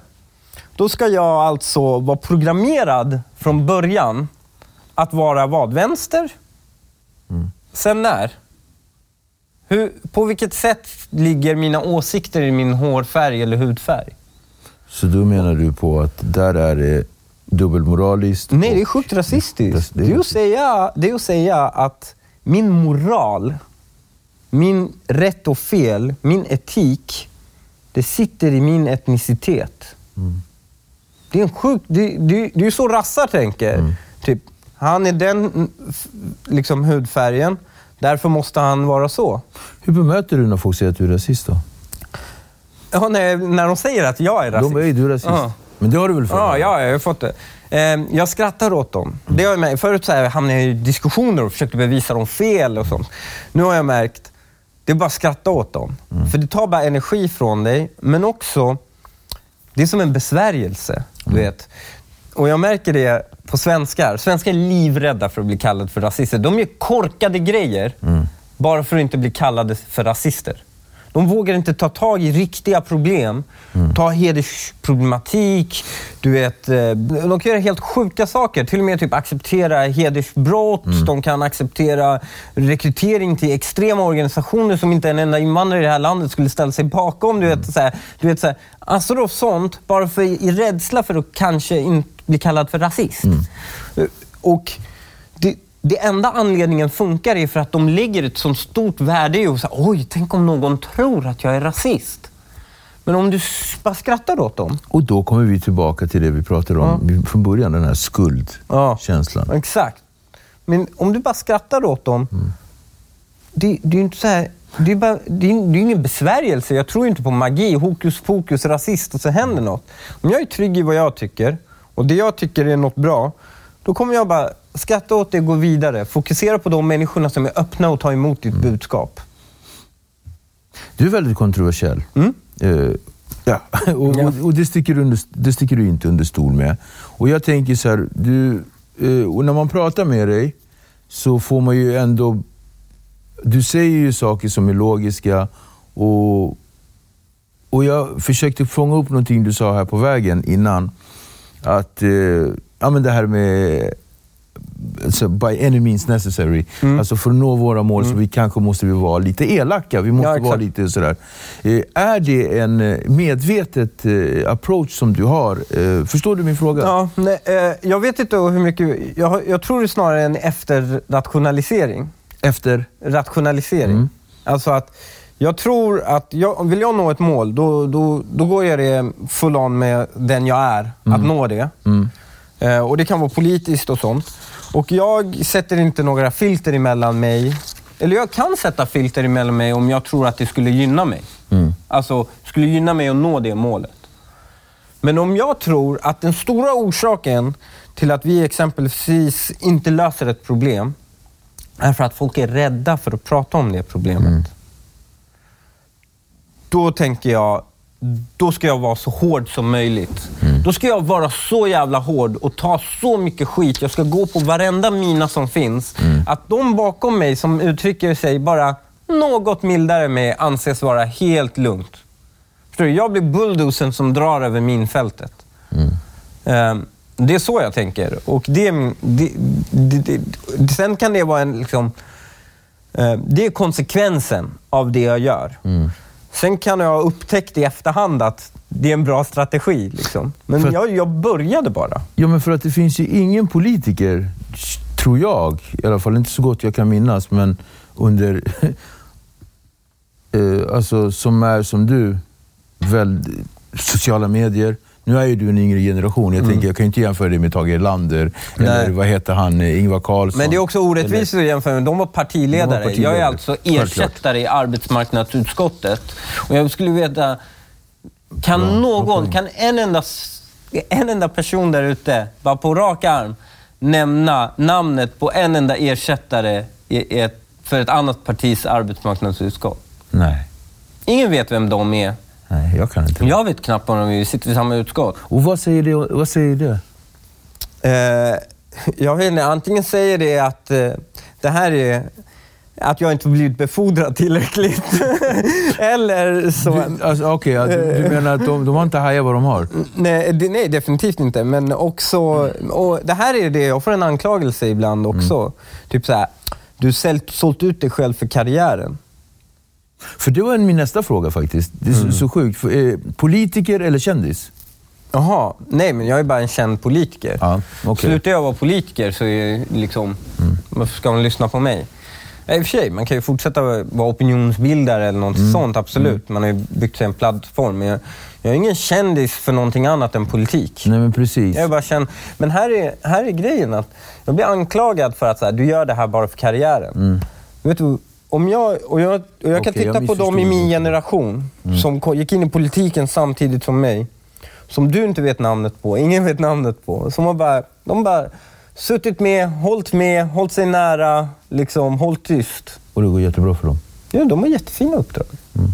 då ska jag alltså vara programmerad från början att vara vad? Vänster? Sen när? Hur, på vilket sätt ligger mina åsikter i min hårfärg eller hudfärg? Så då menar du på att där är det dubbelmoraliskt? Nej, det är sjukt rasistiskt. Det- är att säga, det är att säga att min moral min rätt och fel, min etik, det sitter i min etnicitet. Det är en sjuk... Det, det, det är ju så rassar tänker. Typ, han är den mm, liksom, hudfärgen, därför måste han vara så. Hur bemöter du när folk säger att du är rasist då? Ja, när, när de säger att jag är rasist. De är du rasist. Ja. Men det har du väl för Ja, ja, jag har fått det. Eh, jag skrattar åt dem. Det har jag märkt. Förut så här, hamnade jag i diskussioner och försökte bevisa dem fel och sånt. Nu har jag märkt, det är bara att skratta åt dem. För det tar bara energi från dig, men också, det är som en besvärjelse. Du vet. Och jag märker det på svenskar. Svenskar är livrädda för att bli kallade för rasister. De gör korkade grejer bara för att inte bli kallade för rasister. De vågar inte ta tag i riktiga problem. Ta hedersproblematik. Du vet, eh, de kan göra helt sjuka saker. Till och med typ acceptera hedersbrott. De kan acceptera rekrytering till extrema organisationer som inte en enda invandrare i det här landet skulle ställa sig bakom. Du vet, så här, du vet, så här, alltså då sånt, bara för, i rädsla för att kanske inte bli kallad för rasist. Eh, Och det, det enda anledningen funkar är för att de lägger ett så stort värde i säger oj, tänk om någon tror att jag är rasist. Men om du bara skrattar åt dem. Och då kommer vi tillbaka till det vi pratade om från början, den här skuldkänslan. Exakt. Men om du bara skrattar åt dem, det, det är ju inte så här, det är, bara, det, är, det är ingen besvärjelse. Jag tror inte på magi, hokus pokus, rasist och så händer något. Om jag är trygg i vad jag tycker och det jag tycker är något bra, då kommer jag bara skratta åt det och gå vidare. Fokusera på de människorna som är öppna och tar emot ditt budskap. Du är väldigt kontroversiell. Eh, ja. och, och, och det, sticker under, det sticker du inte under stol med. Och jag tänker så här, du, eh, och när man pratar med dig så får man ju ändå... Du säger ju saker som är logiska och, och jag försökte fånga upp någonting du sa här på vägen innan. Att, eh, ja men det här med alltså, by any means necessary. Mm. Alltså för att nå våra mål så vi kanske måste vi vara lite elaka. Vi måste Ja, vara lite sådär. Eh, är det en eh, medvetet eh, approach som du har? Eh, förstår du min fråga? Ja, nej, jag vet inte hur mycket... Jag, jag tror det är snarare en efterrationalisering. Efter? rationalisering. Mm. Alltså att jag tror att jag, vill jag nå ett mål, då, då, då går jag det full on med den jag är, att nå det. Eh, och Det kan vara politiskt och sånt. Och jag sätter inte några filter emellan mig. Eller jag kan sätta filter emellan mig om jag tror att det skulle gynna mig. Alltså, skulle gynna mig att nå det målet. Men om jag tror att den stora orsaken till att vi exempelvis inte löser ett problem är för att folk är rädda för att prata om det problemet. Då tänker jag, då ska jag vara så hård som möjligt. Då ska jag vara så jävla hård och ta så mycket skit. Jag ska gå på varenda mina som finns. Att de bakom mig som uttrycker sig bara något mildare mig anses vara helt lugnt. Förstår du? Jag blir bulldozen som drar över minfältet. Ehm, det är så jag tänker. Och det, det, det, det, sen kan det vara en... Liksom, eh, det är konsekvensen av det jag gör. Sen kan jag ha upptäckt i efterhand att det är en bra strategi. Liksom. Men För- jag, jag började bara. Ja, men för att det finns ju ingen politiker, tror jag, i alla fall inte så gott jag kan minnas, men under... eh, alltså som är som du, väl, sociala medier. Nu är ju du en yngre generation. Jag, tänker, jag kan ju inte jämföra dig med Tage Erlander, eller Nej. vad heter han, eh, Ingvar Carlsson. Men det är också orättvist att jämföra med. De var partiledare. De var partiledare. Jag är alltså ersättare i arbetsmarknadsutskottet. Och jag skulle veta, kan någon, kan en enda, en enda person där ute, bara på rak arm, nämna namnet på en enda ersättare i ett, för ett annat partis arbetsmarknadsutskott? Nej, Ingen vet vem de är. Nej, jag kan inte. Jag vet knappt om de är. Vi sitter i samma utskott. Och vad säger det? Vad säger det? Eh, jag vet inte, antingen säger det att eh, det här är att jag inte blivit befordrad tillräckligt. Eller så... Du, alltså, okej, ja, du, du menar att de, de har inte hajat vad de har? Nej, det, nej, definitivt inte. Men också... Och det här är det, jag får en anklagelse ibland också. Typ så här, du har sålt ut dig själv för karriären. För det var min nästa fråga faktiskt. Det är så, så sjukt. Eh, politiker eller kändis? Jaha, nej men jag är bara en känd politiker. Ja, okej. Slutar jag vara politiker så är jag liksom, varför ska de lyssna på mig? I och för sig, man kan ju fortsätta vara opinionsbildare eller något Mm. sånt, absolut. Man har ju byggt sig en plattform. Men jag, jag är ingen kändis för någonting annat än politik. Nej, men precis. Jag är bara känd... Men här är, här är grejen att jag blir anklagad för att så här, du gör det här bara för karriären. Vet du, om jag, och jag, och jag kan Okej, jag titta på dem i min generation som ko- gick in i politiken samtidigt som mig. Som du inte vet namnet på, ingen vet namnet på. Som har bara, de bara suttit med, hållit med, hållit sig nära, liksom, hållit tyst. Och det går jättebra för dem. Ja, de har jättefina uppdrag. Men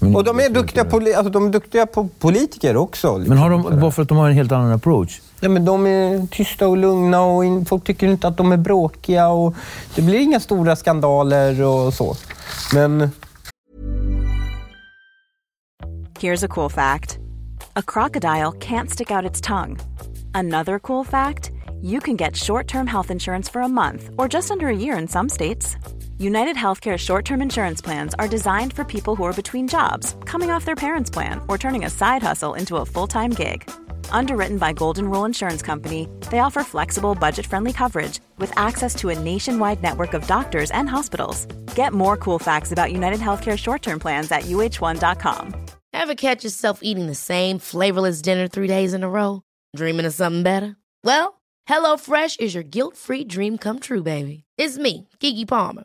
Och de är, duktiga poli- alltså, de är duktiga på politiker också. Liksom. Men har de, bara för att de har en helt annan approach? Ja, men de är tysta och lugna och in, folk tycker inte att de är bråkiga. Och det blir inga stora skandaler och så. Men Here's a cool fact a crocodile can't stick out its tongue. Another cool fact you can get short term health insurance for a month or just under a year in some states. United Healthcare short term insurance plans are designed for people who are between jobs, coming off their parents' plan, or turning a side hustle into a full time gig. Underwritten by Golden Rule Insurance Company, they offer flexible, budget friendly coverage with access to a nationwide network of doctors and hospitals. Get more cool facts about United Healthcare short term plans at uh1.com. Ever catch yourself eating the same flavorless dinner three days in a row? Dreaming of something better? Well, HelloFresh is your guilt free dream come true, baby. It's me, Gigi Palmer.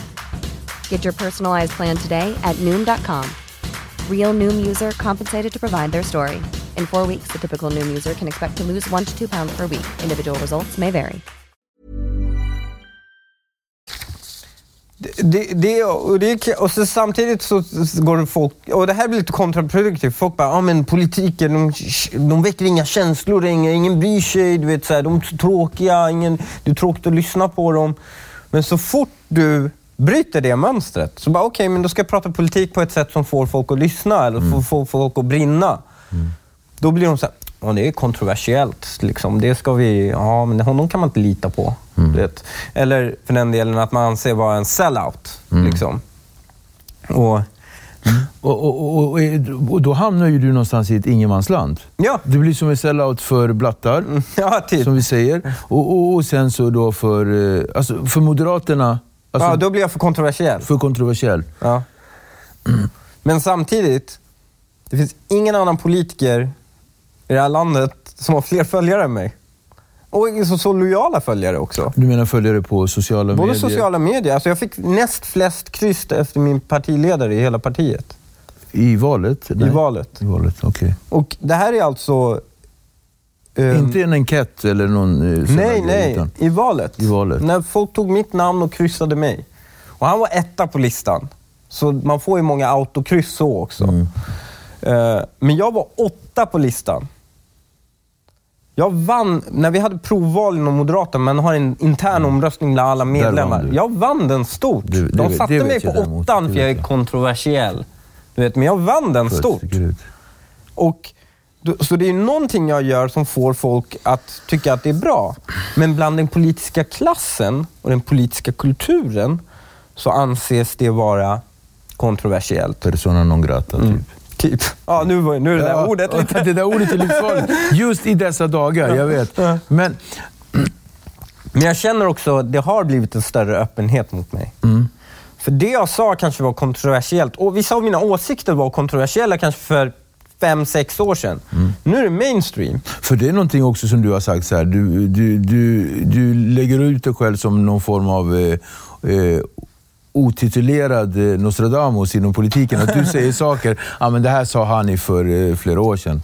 Get your personalized plan today at Noom.com. Real Noom user compensated to provide their story. In four weeks, the typical Noom user can expect to lose one to two pounds per week. Individual results may vary. det, det, och, det, och så samtidigt så går folk, och det här blir lite kontraproduktivt. Folk bara, ja men politiken, de, de väcker inga känslor ingen, ingen bryr sig, du vet, så här, de är tråkiga, ingen, det är tråkigt att lyssna på dem. Men så fort du bryter det mönstret, så bara okej, men då ska jag prata politik på ett sätt som får folk att lyssna, eller får, får folk att brinna. Då blir de så här, ja, det är kontroversiellt. Liksom. Det ska vi, ja, men honom kan man inte lita på. Vet. Eller för den delen att man anser vara en sellout. Liksom. Och, Och, och, och, och, och då hamnar ju du någonstans i ett ingenmansland. ja, Du blir som en sellout för blattar, ja, typ. som vi säger. Och, och, och sen så då för, eh, alltså för Moderaterna, alltså ja, då blir jag för kontroversiell. för kontroversiell. Ja. Men samtidigt, det finns ingen annan politiker i det här landet som har fler följare än mig. Och så, så lojala följare också. Du menar följare på sociala Både medier? sociala medier. Alltså jag fick näst flest kryss efter min partiledare i hela partiet. I valet? I valet. I valet, okej. Och det här är alltså... ehm, Inte en enkät eller någon eh, Nej, nej. utan- I valet. I valet. När folk tog mitt namn och kryssade mig. Och han var etta på listan. Så man får ju många autokryss så också. Mm. Eh, men jag var åtta på listan. Jag vann, när vi hade provval inom Moderaterna, man har en intern omröstning bland alla medlemmar. du. Jag vann den stort. Det- det De satte det mig på åttan för jag är kontroversiell. Du vet, men jag vann den Först, stort. Och, så det är någonting jag gör som får folk att tycka att det är bra. Men bland den politiska klassen och den politiska kulturen så anses det vara kontroversiellt. Persona non grata, typ. Typ. Ja, nu, nu är det där ordet lite... Det där ordet är livsfarligt. Just i dessa dagar, jag vet. Men Men jag känner också att det har blivit en större öppenhet mot mig. För det jag sa kanske var kontroversiellt. Och vissa av mina åsikter var kontroversiella kanske för fem, sex år sedan. Nu är det mainstream. För det är någonting också som du har sagt, så här, du, du, du, du lägger ut dig själv som någon form av eh, eh, otitulerad eh, Nostradamus inom politiken. Att du säger saker, ja men det här sa han för eh, flera år sedan.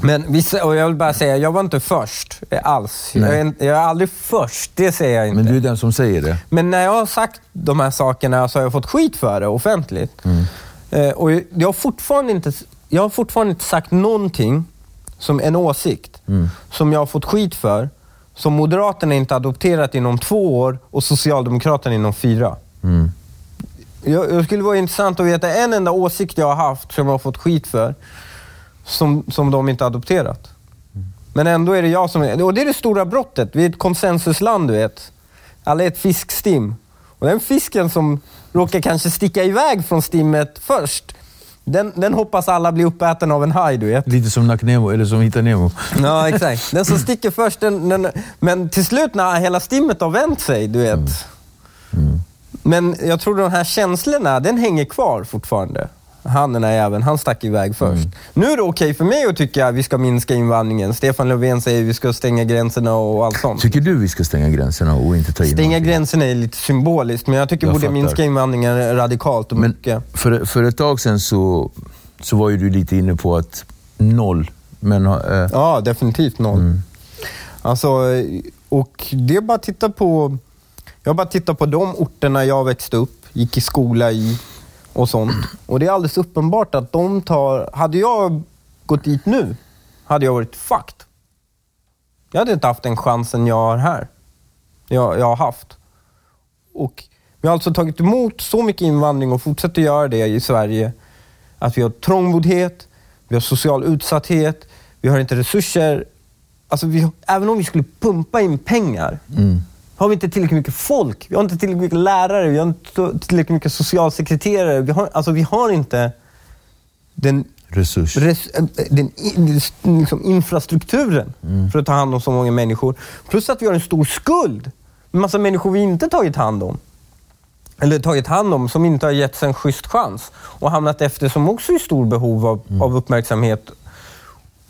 Men vissa, och jag vill bara säga, jag var inte först eh, alls. Jag är, jag är aldrig först, det säger jag inte. Men du är den som säger det. Men när jag har sagt de här sakerna så har jag fått skit för det offentligt. Eh, och jag har, fortfarande inte, jag har fortfarande inte sagt någonting som en åsikt som jag har fått skit för, som Moderaterna inte adopterat inom två år och Socialdemokraterna inom fyra. Jag, jag skulle vara intressant att veta en enda åsikt jag har haft som jag har fått skit för, som, som de inte adopterat. Men ändå är det jag som. Och det är det stora brottet. Vi är ett konsensusland, du vet. Alla är ett fiskstim. Och den fisken som råkar kanske sticka iväg från stimmet först, den, den hoppas alla blir uppäten av en haj, du vet. Lite som Nack Nemo, eller som Hitta Nemo. Ja, exakt. Den som sticker först, den, den, men till slut när hela stimmet har vänt sig, du vet. Men jag tror de här känslorna, den hänger kvar fortfarande. Han den här jäveln, han stack iväg först. Nu är det okej för mig att tycka att vi ska minska invandringen. Stefan Löfven säger att vi ska stänga gränserna och allt sånt. Tycker du vi ska stänga gränserna och inte ta in Stänga gränserna är lite symboliskt, men jag tycker vi Jag borde fattar. minska invandringen radikalt och Men mycket. för, för ett tag sedan så, så var ju du lite inne på att noll. Men, eh, Ja, definitivt noll. Alltså, och det är bara att titta på... Jag bara tittar på de orterna jag växte upp, gick i skola i och sånt. Och det är alldeles uppenbart att de tar... Hade jag gått dit nu, hade jag varit fucked. Jag hade inte haft den chansen jag har här. Jag, jag har haft. Och vi har alltså tagit emot så mycket invandring och fortsätter göra det i Sverige. Att vi har trångboddhet, vi har social utsatthet, vi har inte resurser. Alltså vi, även om vi skulle pumpa in pengar mm har vi inte tillräckligt mycket folk. Vi har inte tillräckligt mycket lärare, vi har inte tillräckligt mycket socialsekreterare. Vi har, alltså vi har inte den, resurs. res, äh, den i- liksom infrastrukturen för att ta hand om så många människor. Plus att vi har en stor skuld med massa människor vi inte tagit hand om. Eller tagit hand om, som inte har getts en schysst chans. Och hamnat efter, som också är i stor behov av, av uppmärksamhet.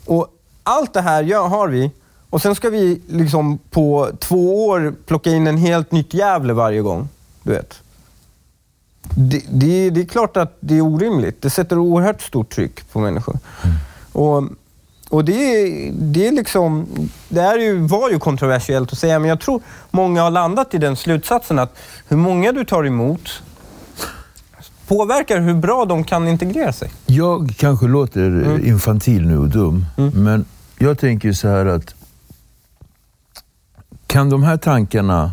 Och allt det här gör, har vi. Och sen ska vi liksom på två år plocka in en helt nytt Gävle varje gång. Du vet. Det, det, det är klart att det är orimligt. Det sätter oerhört stort tryck på människor. Och, och det, är- det, är liksom, det här är ju, var ju kontroversiellt att säga, men jag tror många har landat i den slutsatsen att hur många du tar emot påverkar hur bra de kan integrera sig. Jag kanske låter Mm. infantil nu och dum, men jag tänker så här att kan de här tankarna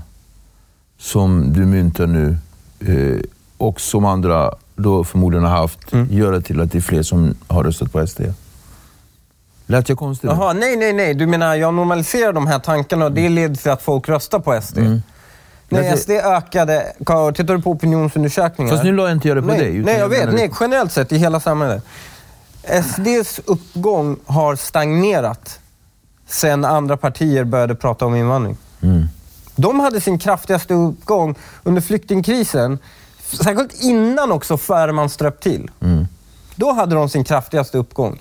som du myntar nu eh, och som andra då förmodligen har haft Mm. göra till att det är fler som har röstat på SD? Lät jag konstig? nu? Jaha, nej, nej, nej. Du menar jag normaliserar de här tankarna och det leder till att folk röstar på SD? Nej, Men det- SD ökade... Tittar du på opinionsundersökningar? Fast nu la jag inte göra det på nej, dig. Nej, jag vet. menar- Nej, generellt sett i hela samhället. SDs uppgång har stagnerat sen andra partier började prata om invandring. Mm. De hade sin kraftigaste uppgång under flyktingkrisen, särskilt innan också före man ströp till. Mm. Då hade de sin kraftigaste uppgång.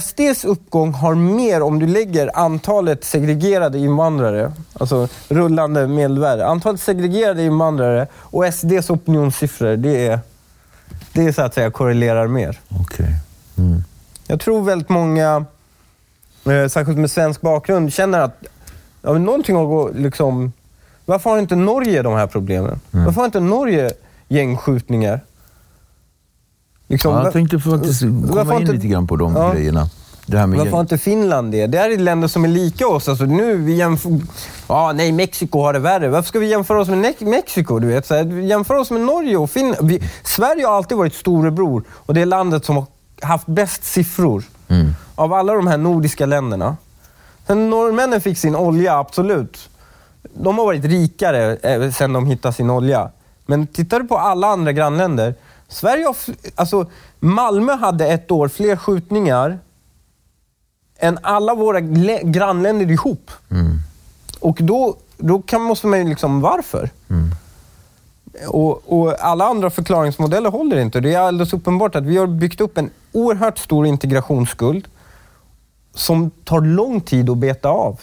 SDs uppgång har mer om du lägger antalet segregerade invandrare, alltså rullande medelvärde, antalet segregerade invandrare och SDs opinionssiffror, det är, det så att säga korrelerar mer. Okej. Mm. Jag tror väldigt många, eh, särskilt med svensk bakgrund, känner att ja, men någonting har gått liksom... Varför har inte Norge de här problemen? Mm. Varför har inte Norge gängskjutningar? Liksom, Ja, jag tänkte faktiskt komma in inte- lite grann på de Ja. grejerna. Det här med Varför har inte Finland det? Det här är länder som är lika oss. Alltså nu vi jämför... Ja, nej, Mexiko har det värre. Varför ska vi jämföra oss med Ne- Mexiko? Du vet? Så här, jämför oss med Norge och Finland. Vi, Sverige har alltid varit storebror och det är landet som har haft bäst siffror Mm. av alla de här nordiska länderna. Norrmännen fick sin olja, absolut. De har varit rikare eh, sen de hittade sin olja. Men tittar du på alla andra grannländer. Sverige har, alltså, Malmö hade ett år fler skjutningar än alla våra lä- grannländer ihop. Mm. Och då, då kan, måste man ju liksom, varför? Mm. Och, och alla andra förklaringsmodeller håller inte. Det är alldeles uppenbart att vi har byggt upp en oerhört stor integrationsskuld som tar lång tid att beta av.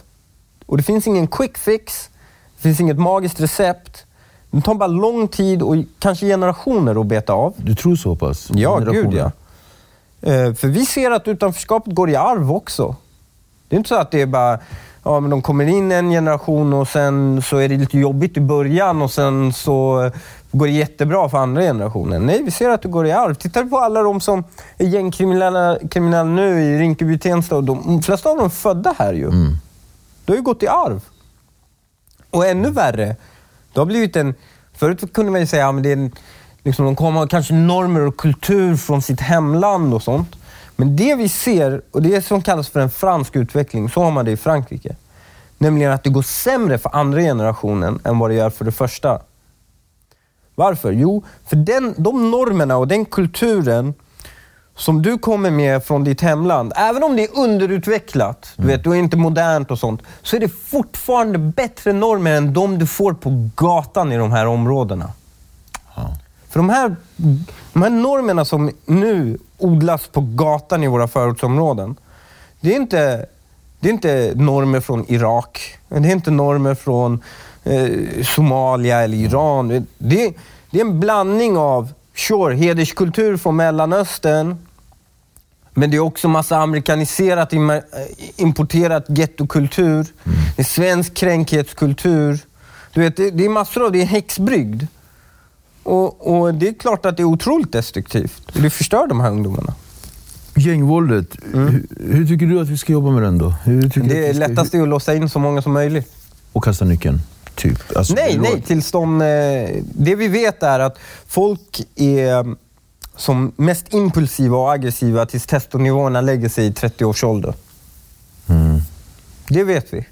Och det finns ingen quick fix, det finns inget magiskt recept. Det tar bara lång tid och kanske generationer att beta av. Du tror så pass? Ja, gud ja. Eh, för vi ser att utanförskapet går i arv också. Det är inte så att det är bara, ja men de kommer in en generation och sen så är det lite jobbigt i början och sen så går det jättebra för andra generationen. Nej, vi ser att det går i arv. Tittar på alla de som är gängkriminella kriminella nu i Rinkeby, Tensta, och de flesta av dem är födda här ju. Mm. Det har ju gått i arv. Och ännu värre, det har blivit en... Förut kunde man ju säga att en, liksom, de kommer kanske normer och kultur från sitt hemland och sånt. Men det vi ser, och det som kallas för en fransk utveckling, så har man det i Frankrike. Nämligen att det går sämre för andra generationen än vad det gör för det första. Varför? Jo, för den, de normerna och den kulturen som du kommer med från ditt hemland, även om det är underutvecklat, du vet, du är inte modernt och sånt, så är det fortfarande bättre normer än de du får på gatan i de här områdena. För de här, de här normerna som nu odlas på gatan i våra förortsområden, det är inte, det är inte normer från Irak, det är inte normer från eh, Somalia eller Iran. Det, det är en blandning av, sure, hederskultur från Mellanöstern, men det är också massa amerikaniserat, eh, importerat gettokultur. Det är svensk kränkhetskultur. Du vet, det, det är massor av det. är häxbrygd. Och, och det är klart att det är otroligt destruktivt. Det förstör de här ungdomarna. Gängvåldet, hur, hur tycker du att vi ska jobba med den då? Mm. Det ska- lättaste är att låsa in så många som möjligt. Och kasta nyckeln, typ? Alltså, nej, det nej. Tills de, eh, det vi vet är att folk är som mest impulsiva och aggressiva tills testonivåerna lägger sig i 30 års ålder. Mm. Det vet vi.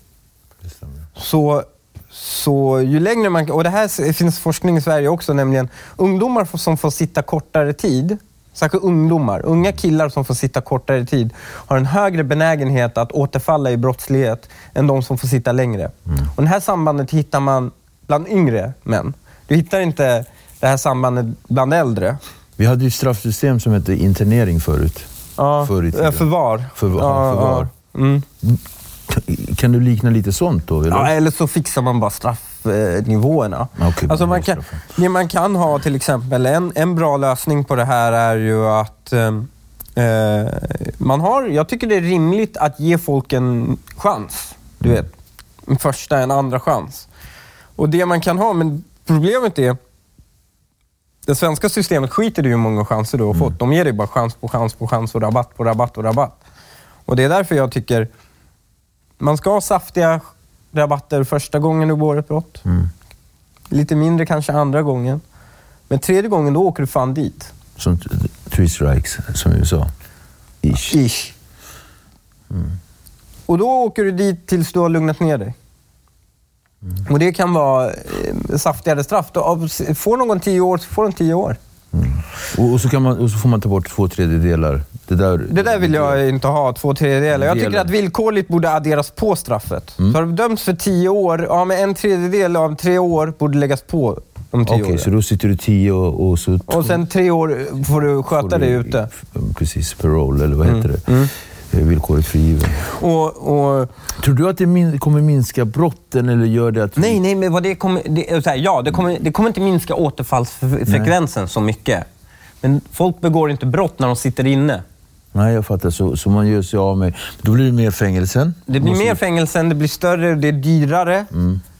Så, så ju längre man... Och det här finns forskning i Sverige också, nämligen ungdomar som får sitta kortare tid, särskilt ungdomar, unga killar som får sitta kortare tid, har en högre benägenhet att återfalla i brottslighet än de som får sitta längre. Och det här sambandet hittar man bland yngre män. Du hittar inte det här sambandet bland äldre. Vi hade ju straffsystem som hette internering förut. Ja, Förr i tiden. förvar. Förvar, Ja, förvar. ja. Mm. Kan du likna lite sånt då? Eller? Ja, eller så fixar man bara straffnivåerna. Ja, okej, alltså man kan, det man kan ha till exempel, en, en bra lösning på det här är ju att ehm, eh, man har, jag tycker det är rimligt att ge folk en chans. Du vet, en första, en andra chans. Och det man kan ha, men problemet är det svenska systemet skiter i hur många chanser du har fått. De ger dig bara chans på chans på chans och rabatt på rabatt och rabatt. Och det är därför jag tycker man ska ha saftiga rabatter första gången du begår ett brott. Lite mindre kanske andra gången. Men tredje gången, då åker du fan dit. Som three strikes, som USA. Ish. Ish. Och då åker du dit tills du har lugnat ner dig. Och det kan vara eh, saftigare straff. Då, får någon tio år, så får de tio år. Och, och, så kan man, och så får man ta bort två tredjedelar. Det där, Det där vill jag inte ha, två tredjedelar. Jag tycker att villkorligt borde adderas på straffet. Mm. Så har du dömts för tio år, ja men en tredjedel av tre år borde läggas på de tio Okej, så då sitter du tio och, och så... Och sen tre år får du sköta får dig du- ute. Precis, parole eller vad heter det? mm. Eh, Villkorligt frigiven. Och, och, Tror du att det min, kommer minska brotten eller gör det att... vi- nej, nej, men vad det kommer... Det, här, ja, det kommer, det kommer inte minska återfallsfrekvensen så mycket. Men folk begår inte brott när de sitter inne. Nej, jag fattar. Så, så man gör sig av med... Då blir det mer fängelsen. Det blir mer fängelsen, det blir större, det är dyrare.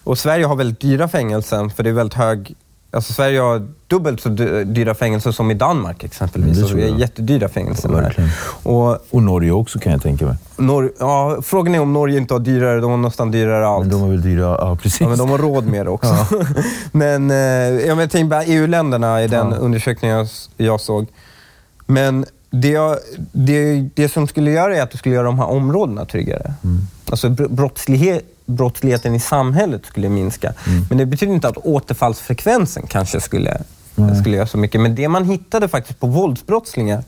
Och Sverige har väldigt dyra fängelsen för det är väldigt hög... Alltså Sverige har dubbelt så dy- dyra fängelser som i Danmark exempelvis. Mm, det det är jag. jättedyra fängelser. Ja, här. Och Och Norge också kan jag tänka mig. Nor- ja, frågan är om Norge inte har dyrare, de har nästan dyrare allt. Men de är väl dyra? Ja, precis. Ja, men de har råd med det också. men eh, jag men, tänk bara EU-länderna i den Ja. undersökningen jag, jag såg. Men det, jag, det, det som skulle göra är att det skulle göra de här områdena tryggare. Mm. Alltså br- brottslighet, brottsligheten i samhället skulle minska. Mm. Men det betyder inte att återfallsfrekvensen kanske skulle, skulle göra så mycket. Men det man hittade faktiskt på våldsbrottslingar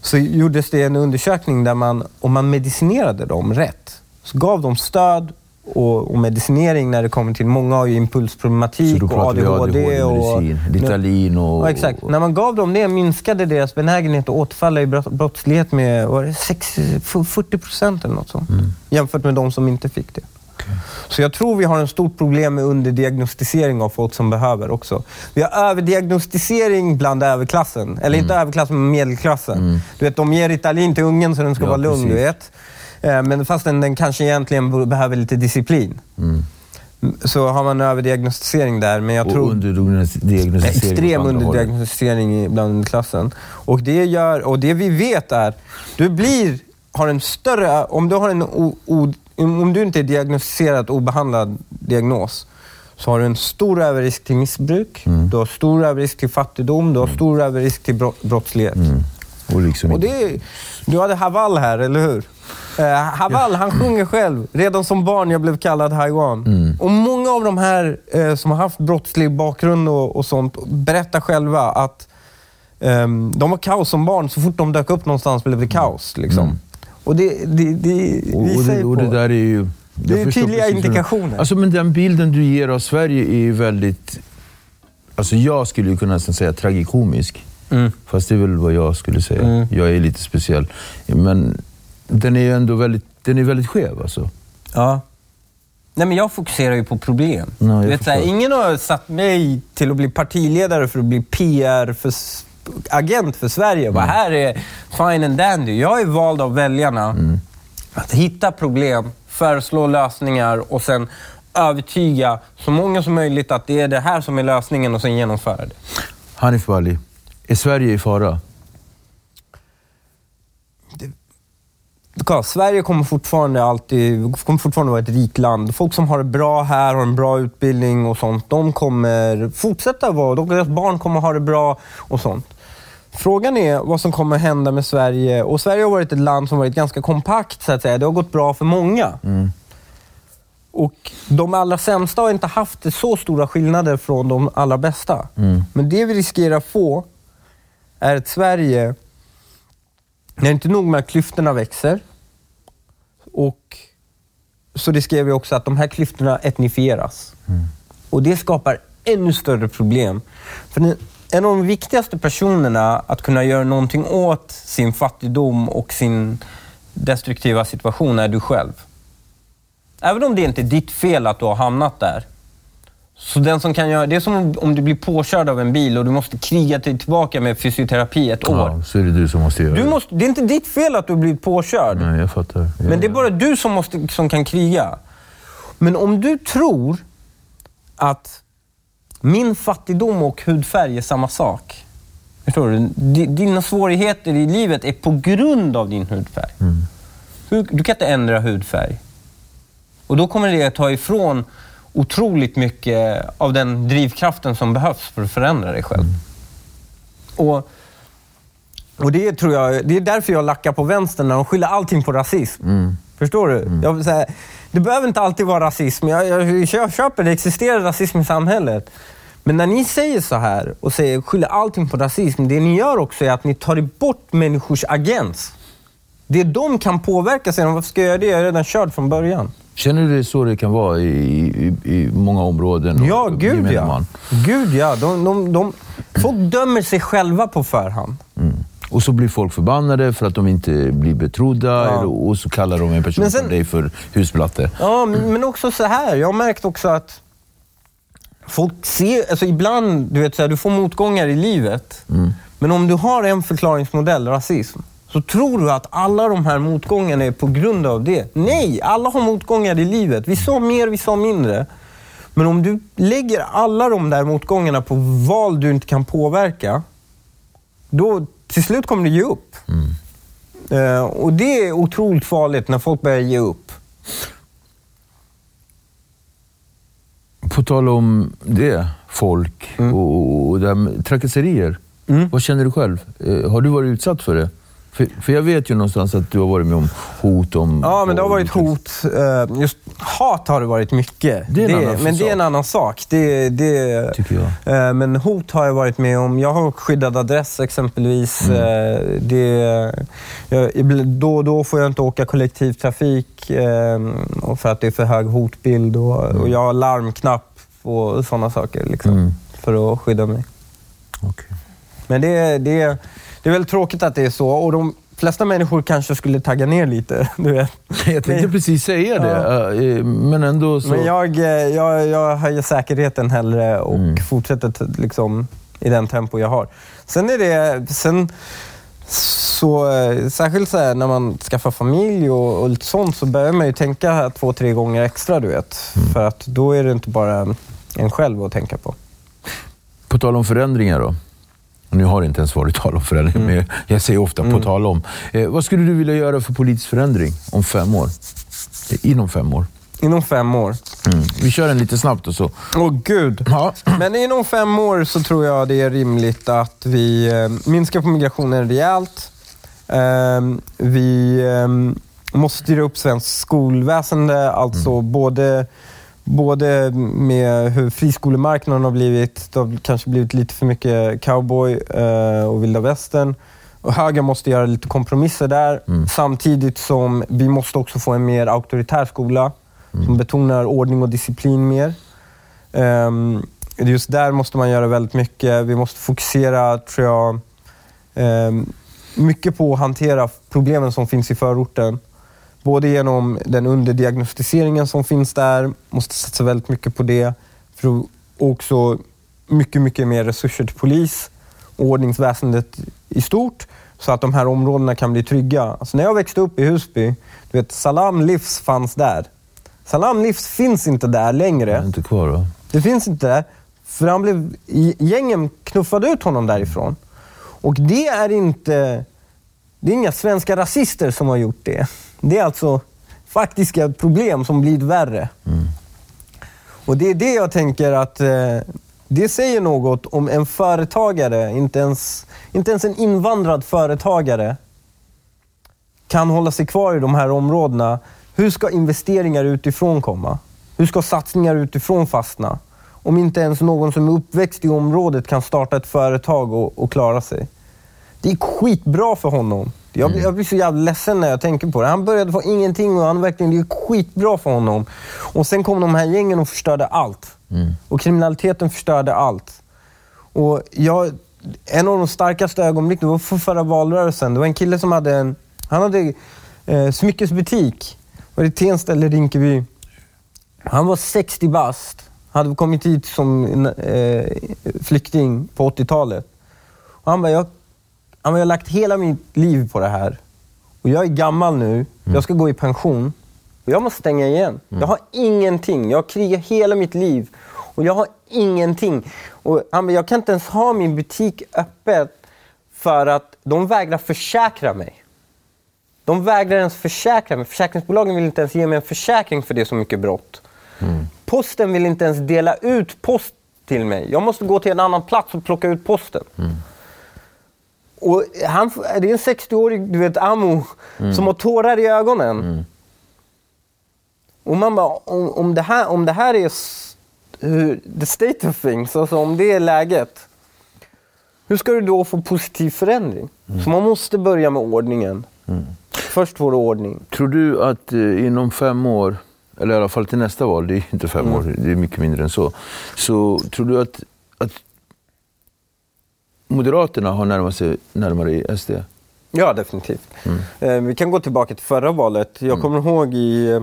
så gjordes det en undersökning där man, om man medicinerade dem rätt, så gav de stöd och, och medicinering när det kommer till, många har ju Så impulsproblematik då och pratar vi ADHD. och, ADHD-medicin, Ritalin och... Ja, exakt. När man gav dem det minskade deras benägenhet att återfalla i brott, brottslighet med var det 6, 40 procent eller något sånt. Mm. Jämfört med de som inte fick det. Så jag tror vi har en stort problem med underdiagnostisering av folk som behöver också. Vi har överdiagnostisering bland överklassen. Eller inte överklassen, men medelklassen. Du vet, de ger Ritalin till ungen så den ska Mm. Ja, vara lugn. Du precis. vet. Eh, Men fastän den kanske egentligen behöver lite disciplin. Mm. Så har man överdiagnostisering där. Men jag Och tror... underdiagnostisering Extrem andra hållet. underdiagnostisering bland klassen. Och det, gör, och det vi vet är, du blir, har en större, om du har en o, o, om du inte är diagnostiserad obehandlad diagnos, så har du en stor överrisk till missbruk, Mm. du har stor överrisk till fattigdom, du har stor överrisk till brott, brottslighet. Mm. Och liksom Och det, du hade Haval här, eller hur? Eh, Haval, han sjunger själv. Redan som barn jag blev kallad Haiwan. Mm. Och många av de här eh, som har haft brottslig bakgrund och, och sånt berättar själva att ehm, de var kaos som barn. Så fort de dök upp någonstans blev det kaos. Liksom. Mm. Och det, det, det Och, och, visar det, ju och på... det där är ju... Det är tydliga indikationer. Alltså, men den bilden du ger av Sverige är ju väldigt... Alltså jag skulle ju kunna säga tragikomisk. Mm. Fast det är väl vad jag skulle säga. Mm. Jag är lite speciell. Men den är ju ändå väldigt, den är väldigt skev alltså. Ja. Nej, men jag fokuserar ju på problem. Ja, vet, så här, förstår. ingen har satt mig till att bli partiledare för att bli PR för, agent för Sverige. Bara, här är fine and dandy. Jag är vald av väljarna att hitta problem, föreslå lösningar och sen övertyga så många som möjligt att det är det här som är lösningen och sen genomföra det. Hanif Bali, är Sverige i fara? Kolla, Sverige kommer fortfarande, alltid, kommer fortfarande vara ett rikt land. Folk som har det bra här, har en bra utbildning och sånt, de kommer fortsätta vara, de, deras barn kommer ha det bra och sånt. Frågan är vad som kommer hända med Sverige. Och Sverige har varit ett land som varit ganska kompakt, så att säga. Det har gått bra för många. Och de allra sämsta har inte haft så stora skillnader från de allra bästa. Men det vi riskerar få är ett Sverige när inte nog med att klyftorna växer, och så riskerar vi också att de här klyftorna etnifieras. Och det skapar ännu större problem. För en av de viktigaste personerna att kunna göra någonting åt sin fattigdom och sin destruktiva situation är du själv. Även om det inte är ditt fel att du har hamnat där. Så den som kan göra, det är som om- du blir påkörd av en bil och du måste kriga dig tillbaka med fysioterapi ett år. Ja, så är det du som måste göra Du det. måste, det är inte ditt fel att du blivit påkörd. Nej, jag fattar. Men det är bara du som, måste, som kan kriga. Men om du tror att min fattigdom och hudfärg är samma sak. Förstår du? Di- Dina svårigheter i livet är på grund av din hudfärg. Du, du kan inte ändra hudfärg. Och då kommer det att ta ifrån otroligt mycket av den drivkraften som behövs för att förändra dig själv. Och och det tror jag, det är därför jag lackar på vänstern när de skyller allting på rasism. Förstår du? Jag vill säga, det behöver inte alltid vara rasism. Jag, jag, jag köper det, existerar rasism i samhället. Men när ni säger så här och säger, skyller allting på rasism, det ni gör också är att ni tar bort människors agens. Det de kan påverka sig, varför ska jag göra det? Jag är redan körd från början. Känner du det så det kan vara i, i, i många områden? och Ja, gud ja. man? Gud ja. De, de, de, folk dömer sig själva på förhand. Och så blir folk förbannade för att de inte blir betrodda Ja. och så kallar de en person Men sen- som dig för husblatte. Ja, men, men också så här. Jag har märkt också att folk ser... Alltså ibland, du vet, så här, du får motgångar i livet. Men om du har en förklaringsmodell, rasism, så tror du att alla de här motgångarna är på grund av det. Nej, alla har motgångar i livet. Vissa har mer, vissa har mindre. Men om du lägger alla de där motgångarna på val du inte kan påverka, då till slut kommer du ge upp. Eh, och det är otroligt farligt när folk börjar ge upp. På tal om det, folk Mm. och, och med trakasserier. Vad känner du själv? Eh, har du varit utsatt för det? För, för jag vet ju någonstans att du har varit med om hot om... Ja, men det har varit hot. Eh, Just hat har det varit mycket. Det är en annan men det sak. är en anannan sak. Det, det, Tycker jag. Eh, Men hot har jag varit med om. Jag har skyddad adress exempelvis. Mm. Eh, Det, jag, då och då får jag inte åka kollektivtrafik för att det är för hög hotbild. Och, och jag har larmknapp och sådana saker liksom, Mm. för att skydda mig. Okej. Men det, det, det är väldigt tråkigt att det är så. Och de flesta människor kanske skulle tagga ner lite. Du vet. Jag tänkte precis säga det, eh, men ändå så... Men jag, eh, jag, jag höjer säkerheten hellre och Mm. fortsätter liksom, i den tempo jag har. Sen är det... Sen, så, eh, särskilt så här, när man skaffar familj och, och lite sånt så börjar man ju tänka två, tre gånger extra. du vet. Mm. För att då är det inte bara en själv att tänka på. På tal om förändringar då. Nu har det inte ens varit tal om förändring, Mm. men jag säger ofta på tal om. Eh, vad skulle du vilja göra för politisk förändring om fem år? Eh, Inom fem år. Inom fem år. Mm. Vi kör en lite snabbt och så. Åh gud. Ja. Men inom fem år så tror jag det är rimligt att vi eh, minskar på migrationen rejält. Eh, vi eh, måste styra upp svenskt skolväsende, alltså både, både med hur friskolemarknaden har blivit. Det har kanske blivit lite för mycket cowboy eh, och vilda västern. Och högern måste göra lite kompromisser där. Samtidigt som vi måste också få en mer auktoritär skola som betonar ordning och disciplin mer. Um, just där måste man göra väldigt mycket. Vi måste fokusera, tror jag, ehm, mycket på att hantera problemen som finns i förorten. Både genom den underdiagnostiseringen som finns där, måste satsa väldigt mycket på det. För också mycket, mycket mer resurser till polis och ordningsväsendet i stort så att de här områdena kan bli trygga. Alltså när jag växte upp i Husby, du vet, Salam Livs fanns där. Salam Livs finns inte där längre. Jag är inte kvar då. Det finns inte där. För han blev, gängen knuffade ut honom därifrån. Och det är inte... Det är inga svenska rasister som har gjort det. Det är alltså faktiska problem som blir värre. Och det är det jag tänker att eh, det säger något om en företagare, inte ens, inte ens en invandrad företagare kan hålla sig kvar i de här områdena. Hur ska investeringar utifrån komma? Hur ska satsningar utifrån fastna? Om inte ens någon som är uppväxt i området kan starta ett företag och, och klara sig. Det är skitbra för honom. Jag, blir- jag blir så jävla ledsen när jag tänker på det. Han började få ingenting och han verkligen, det är skitbra för honom. Och sen kom de här gängen och förstörde allt. Och kriminaliteten förstörde allt. Och jag, en av de starkaste ögonblicken var för förra valrörelsen. Det var en kille som hade en han hade, eh, smyckesbutik. Var det Tensta eller Rinkeby? Han var 60 bast. Hade kommit hit som eh, flykting på 80-talet. Och han bara, jag, jag har lagt hela mitt liv på det här. Och jag är gammal nu. Jag ska gå i pension. Och jag måste stänga igen. Jag har ingenting. Jag har krigat hela mitt liv. Och jag har ingenting. Och han jag kan inte ens ha min butik öppet för att de vägrar försäkra mig. De vägrar ens försäkra mig. Försäkringsbolagen vill inte ens ge mig en försäkring för det är så mycket brott. Posten vill inte ens dela ut post till mig. Jag måste gå till en annan plats och plocka ut posten. Och han, det är en 60-årig du vet, Amo som har tårar i ögonen. Och man bara, om, om, det här, om det här är hur, the state of things, alltså om det är läget. Hur ska du då få positiv förändring? Så man måste börja med ordningen. Först får du ordning. Tror du att eh, inom fem år, eller i alla fall till nästa val, det är inte fem år, det är mycket mindre än så. Så tror du att, att Moderaterna har närmat sig närmare SD? Ja, definitivt. Eh, vi kan gå tillbaka till förra valet. Jag kommer ihåg i,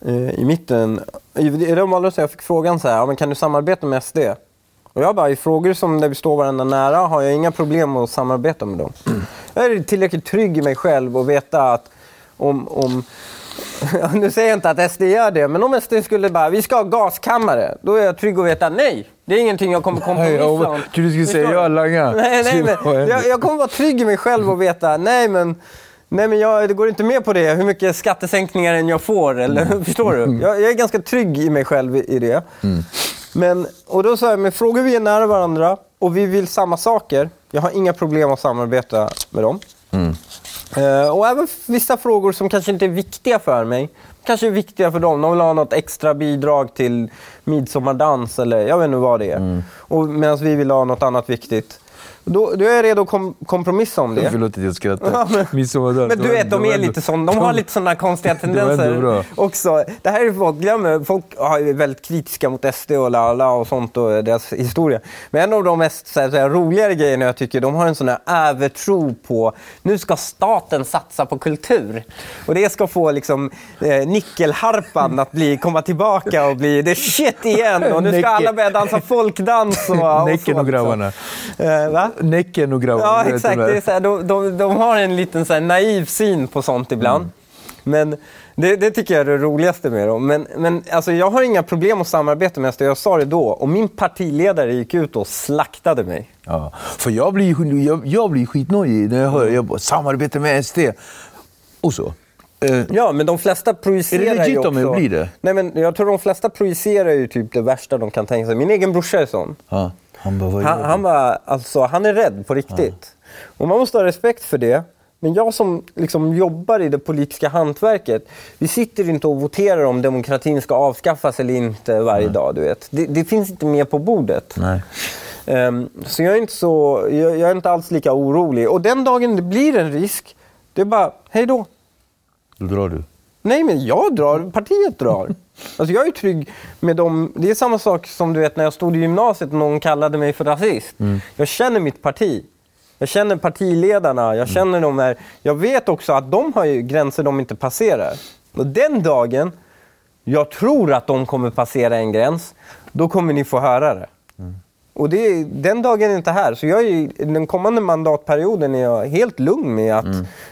eh, i mitten, i, i den valrörelsen jag fick frågan så här, ja, men kan du samarbeta med SD? Och jag bara, i frågor som där vi står varandra nära har jag inga problem att samarbeta med dem. Jag är tillräckligt trygg i mig själv och veta att om... om nu säger jag inte att SD gör det, men om SD skulle bara, vi ska ha gaskammare, då är jag trygg att veta nej. Det är ingenting jag kommer kompromissa jag om. tror du skulle säga Förstår ja, du? langa. Nej, nej, men jag, jag kommer vara trygg i mig själv och veta, nej men, nej, men jag, det går inte med på det, hur mycket skattesänkningar än jag får. Eller, förstår du? Jag, jag är ganska trygg i mig själv i, i det. Men, och då sa jag, men frågor vi är nära varandra och vi vill samma saker, jag har inga problem att samarbeta med dem. Eh, och även vissa frågor som kanske inte är viktiga för mig, kanske är viktiga för dem. De vill ha något extra bidrag till midsommardans eller jag vet inte vad det är. Och Medan vi vill ha något annat viktigt. Då, då är jag redo att kom, kompromissa om det. Förlåt att jag skrattar. Ja, men-. Men du det vet, de det är ändå- lite sån, de har lite sådana konstiga tendenser bra. också. Det här är folk glömmer, folk är väldigt kritiska mot SD och Lala och sånt och deras historia. Men en av de mest så här, så här, roligare grejerna jag tycker, de har en sån här övertro på, nu ska staten satsa på kultur. Och det ska få liksom eh, nickelharpan att bli, komma tillbaka och bli the shit igen. Och nu ska alla börja dansa folkdans och, och Näcken och grabbarna. Eh, va? Näcken och grabbarna. Ja, exakt. Det är så här, de, de, de har en liten så naiv syn på sånt ibland. Mm. Men det, det tycker jag är det roligaste med dem. Men, men alltså, jag har inga problem att samarbeta med SD. Jag sa det då. Och min partiledare gick ut och slaktade mig. Ja, för jag blir, ju- jag, jag blir skitnojig när jag hör jag bara, samarbete med SD. Och så. Eh, Ja, men de flesta projicerar Är det legit ju om det blir det? Nej, men jag tror de flesta projicerar ju typ det värsta de kan tänka sig. Min egen brorsa är sån. ja. Han bara, Han, han, var, alltså, han är rädd på riktigt. Och man måste ha respekt för det. Men jag som liksom jobbar i det politiska hantverket, vi sitter inte och voterar om demokratin ska avskaffas eller inte varje dag. Du vet. Det, det finns inte med på bordet. Nej. Ehm, så jag är, inte så, jag, jag är inte alls lika orolig. Och den dagen det blir en risk, det är bara, hej då. Då drar du. Nej, men jag drar. Partiet drar. Alltså jag är trygg med dem. Det är samma sak som du vet när jag stod i gymnasiet och någon kallade mig för rasist. Jag känner mitt parti. Jag känner partiledarna. Jag känner de här. Jag vet också att de har gränser de inte passerar. Och den dagen jag tror att de kommer passera en gräns, då kommer ni få höra det. Och det, den dagen är inte här. Så jag är, den kommande mandatperioden är jag helt lugn med att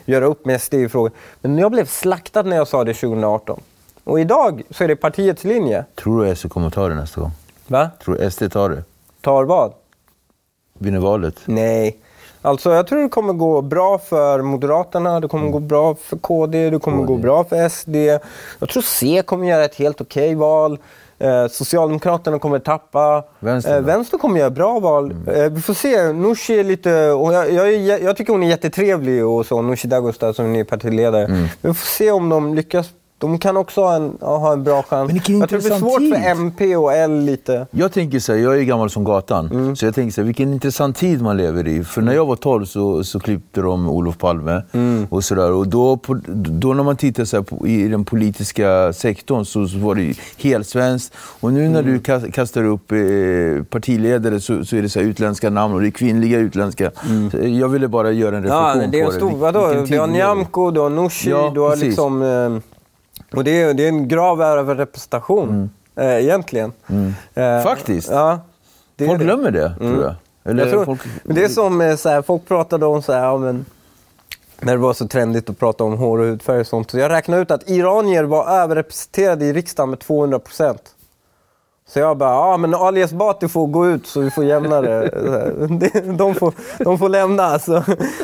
göra upp med SD i frågor. Men jag blev slaktad när jag sa det 2018. Och idag så är det partiets linje. Tror du SD kommer ta det nästa gång? Va? Tror du SD tar det? Tar vad? Vinner valet? Nej. Alltså jag tror det kommer gå bra för Moderaterna, det kommer gå bra för KD, det kommer gå bra för SD. Jag tror C kommer göra ett helt okej val. Eh, Socialdemokraterna kommer tappa. Vänstern eh, då? Vänstern kommer göra bra val. Eh, vi får se. Nooshi är lite... Och jag, jag, jag tycker hon är jättetrevlig och så. Nooshi Dadgostar som är ny partiledare. Vi får se om de lyckas. De kan också ha en, ha en bra chans. Men vilken jag tror det blir svårt tid. för MP och L lite. Jag tänker så här, jag är gammal som gatan, Mm. så jag tänker så här, vilken intressant tid man lever i. För när jag var 12 så, så klippte de Olof Palme Mm. och sådär. Och då, på, då när man tittar så här på, i den politiska sektorn så, så var det ju helt svenskt. Och nu när Mm. du kas- kastar upp eh, partiledare så, så är det så här utländska namn och det är kvinnliga utländska. Så Jag ville bara göra en reflektion Mm. Ja, det är en på stor... det. Vadå? Du har. Nyamko, du har Nooshi, Ja, du har precis. liksom... Eh, och det är, det är en grav överrepresentation, eh, egentligen. Eh, Faktiskt. Ja. Folk det. glömmer det, tror jag. Eller Jag tror, folk... men det är som eh, så här, folk pratade om så här, ja, men, när det var så trendigt att prata om hår och hudfärg och sånt. Så jag räknade ut att iranier var överrepresenterade i riksdagen med 200 procent. Så jag bara, ja men Ali Esbati får gå ut så vi får jämna det. De får, de får lämna så,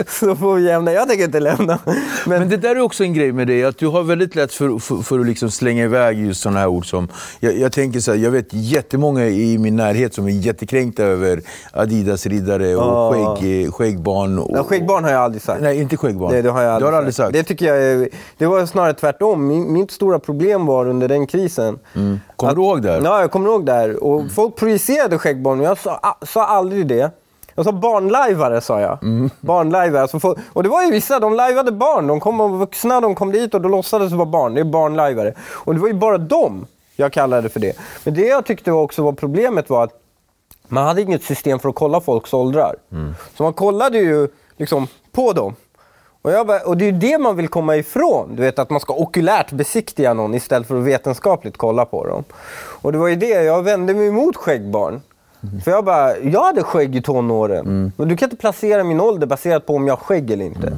så får vi jämna. Jag tänker inte lämna. Men, Men det där är också en grej med dig, att du har väldigt lätt för, för, för att liksom slänga iväg just sådana här ord som... Jag, jag tänker så här, jag vet jättemånga i min närhet som är jättekränkta över Adidas-riddare och Ja. skägg, skäggbarn. Och, ja, skäggbarn har jag aldrig sagt. Nej, inte skäggbarn. Det, det har jag aldrig, har aldrig sagt. Det tycker jag är, Det var snarare tvärtom. Min, mitt stora problem var under den krisen. Kommer att- du ihåg det? här? Ja, jag kommer ihåg det här. Och Folk projicerade skäggbarn och jag sa, sa aldrig det. Jag sa barnlajvare, sa jag. Barnlajvare. Alltså folk, och det var ju vissa, de lajvade barn. De kom och vuxna, de kom dit och då låtsades vara barn. Det är barnlajvare. Och det var ju bara dem jag kallade för det. Men det jag tyckte också var problemet var att man hade inget system för att kolla folks åldrar. Så man kollade ju liksom på dem. Och, jag bara, och det är ju det man vill komma ifrån. Du vet att man ska okulärt besiktiga någon istället för att vetenskapligt kolla på dem. Och det var ju det, jag vände mig emot skäggbarn. För jag bara, jag hade skägg i tonåren. Men du kan inte placera min ålder baserat på om jag har skägg eller inte.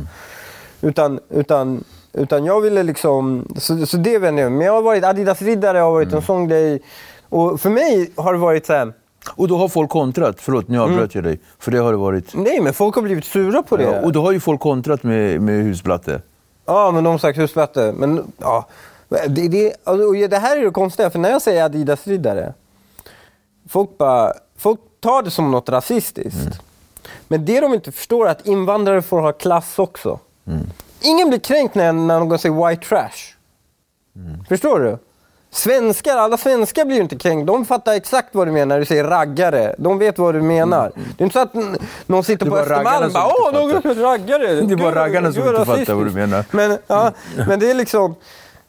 Utan, utan, utan jag ville liksom, så, så det vände jag. Men jag har varit Adidas-riddare, jag har varit en sån grej. Och för mig har det varit så här, Och då har folk kontrat. Förlåt, nu avbröt jag dig. För det har det varit. nej men folk har blivit sura på det. Ja, och då har ju folk kontrat med, med husplatte. Ja, men de har sagt husplatte. Men ja, det, det, och det här är det konstiga, för när jag säger Adidas-riddare, folk, bara, folk tar det som något rasistiskt. Men det de inte förstår är att invandrare får ha klass också. Ingen blir kränkt när, när någon säger white trash. Förstår du? Svenskar, alla svenskar blir ju inte kränkta. De fattar exakt vad du menar när du säger raggare. De vet vad du menar. Det är inte så att någon sitter på Östermalm och bara “Åh, någon är raggare”. Det är bara raggarna som inte fattar vad du menar. Men, ja, men det är liksom...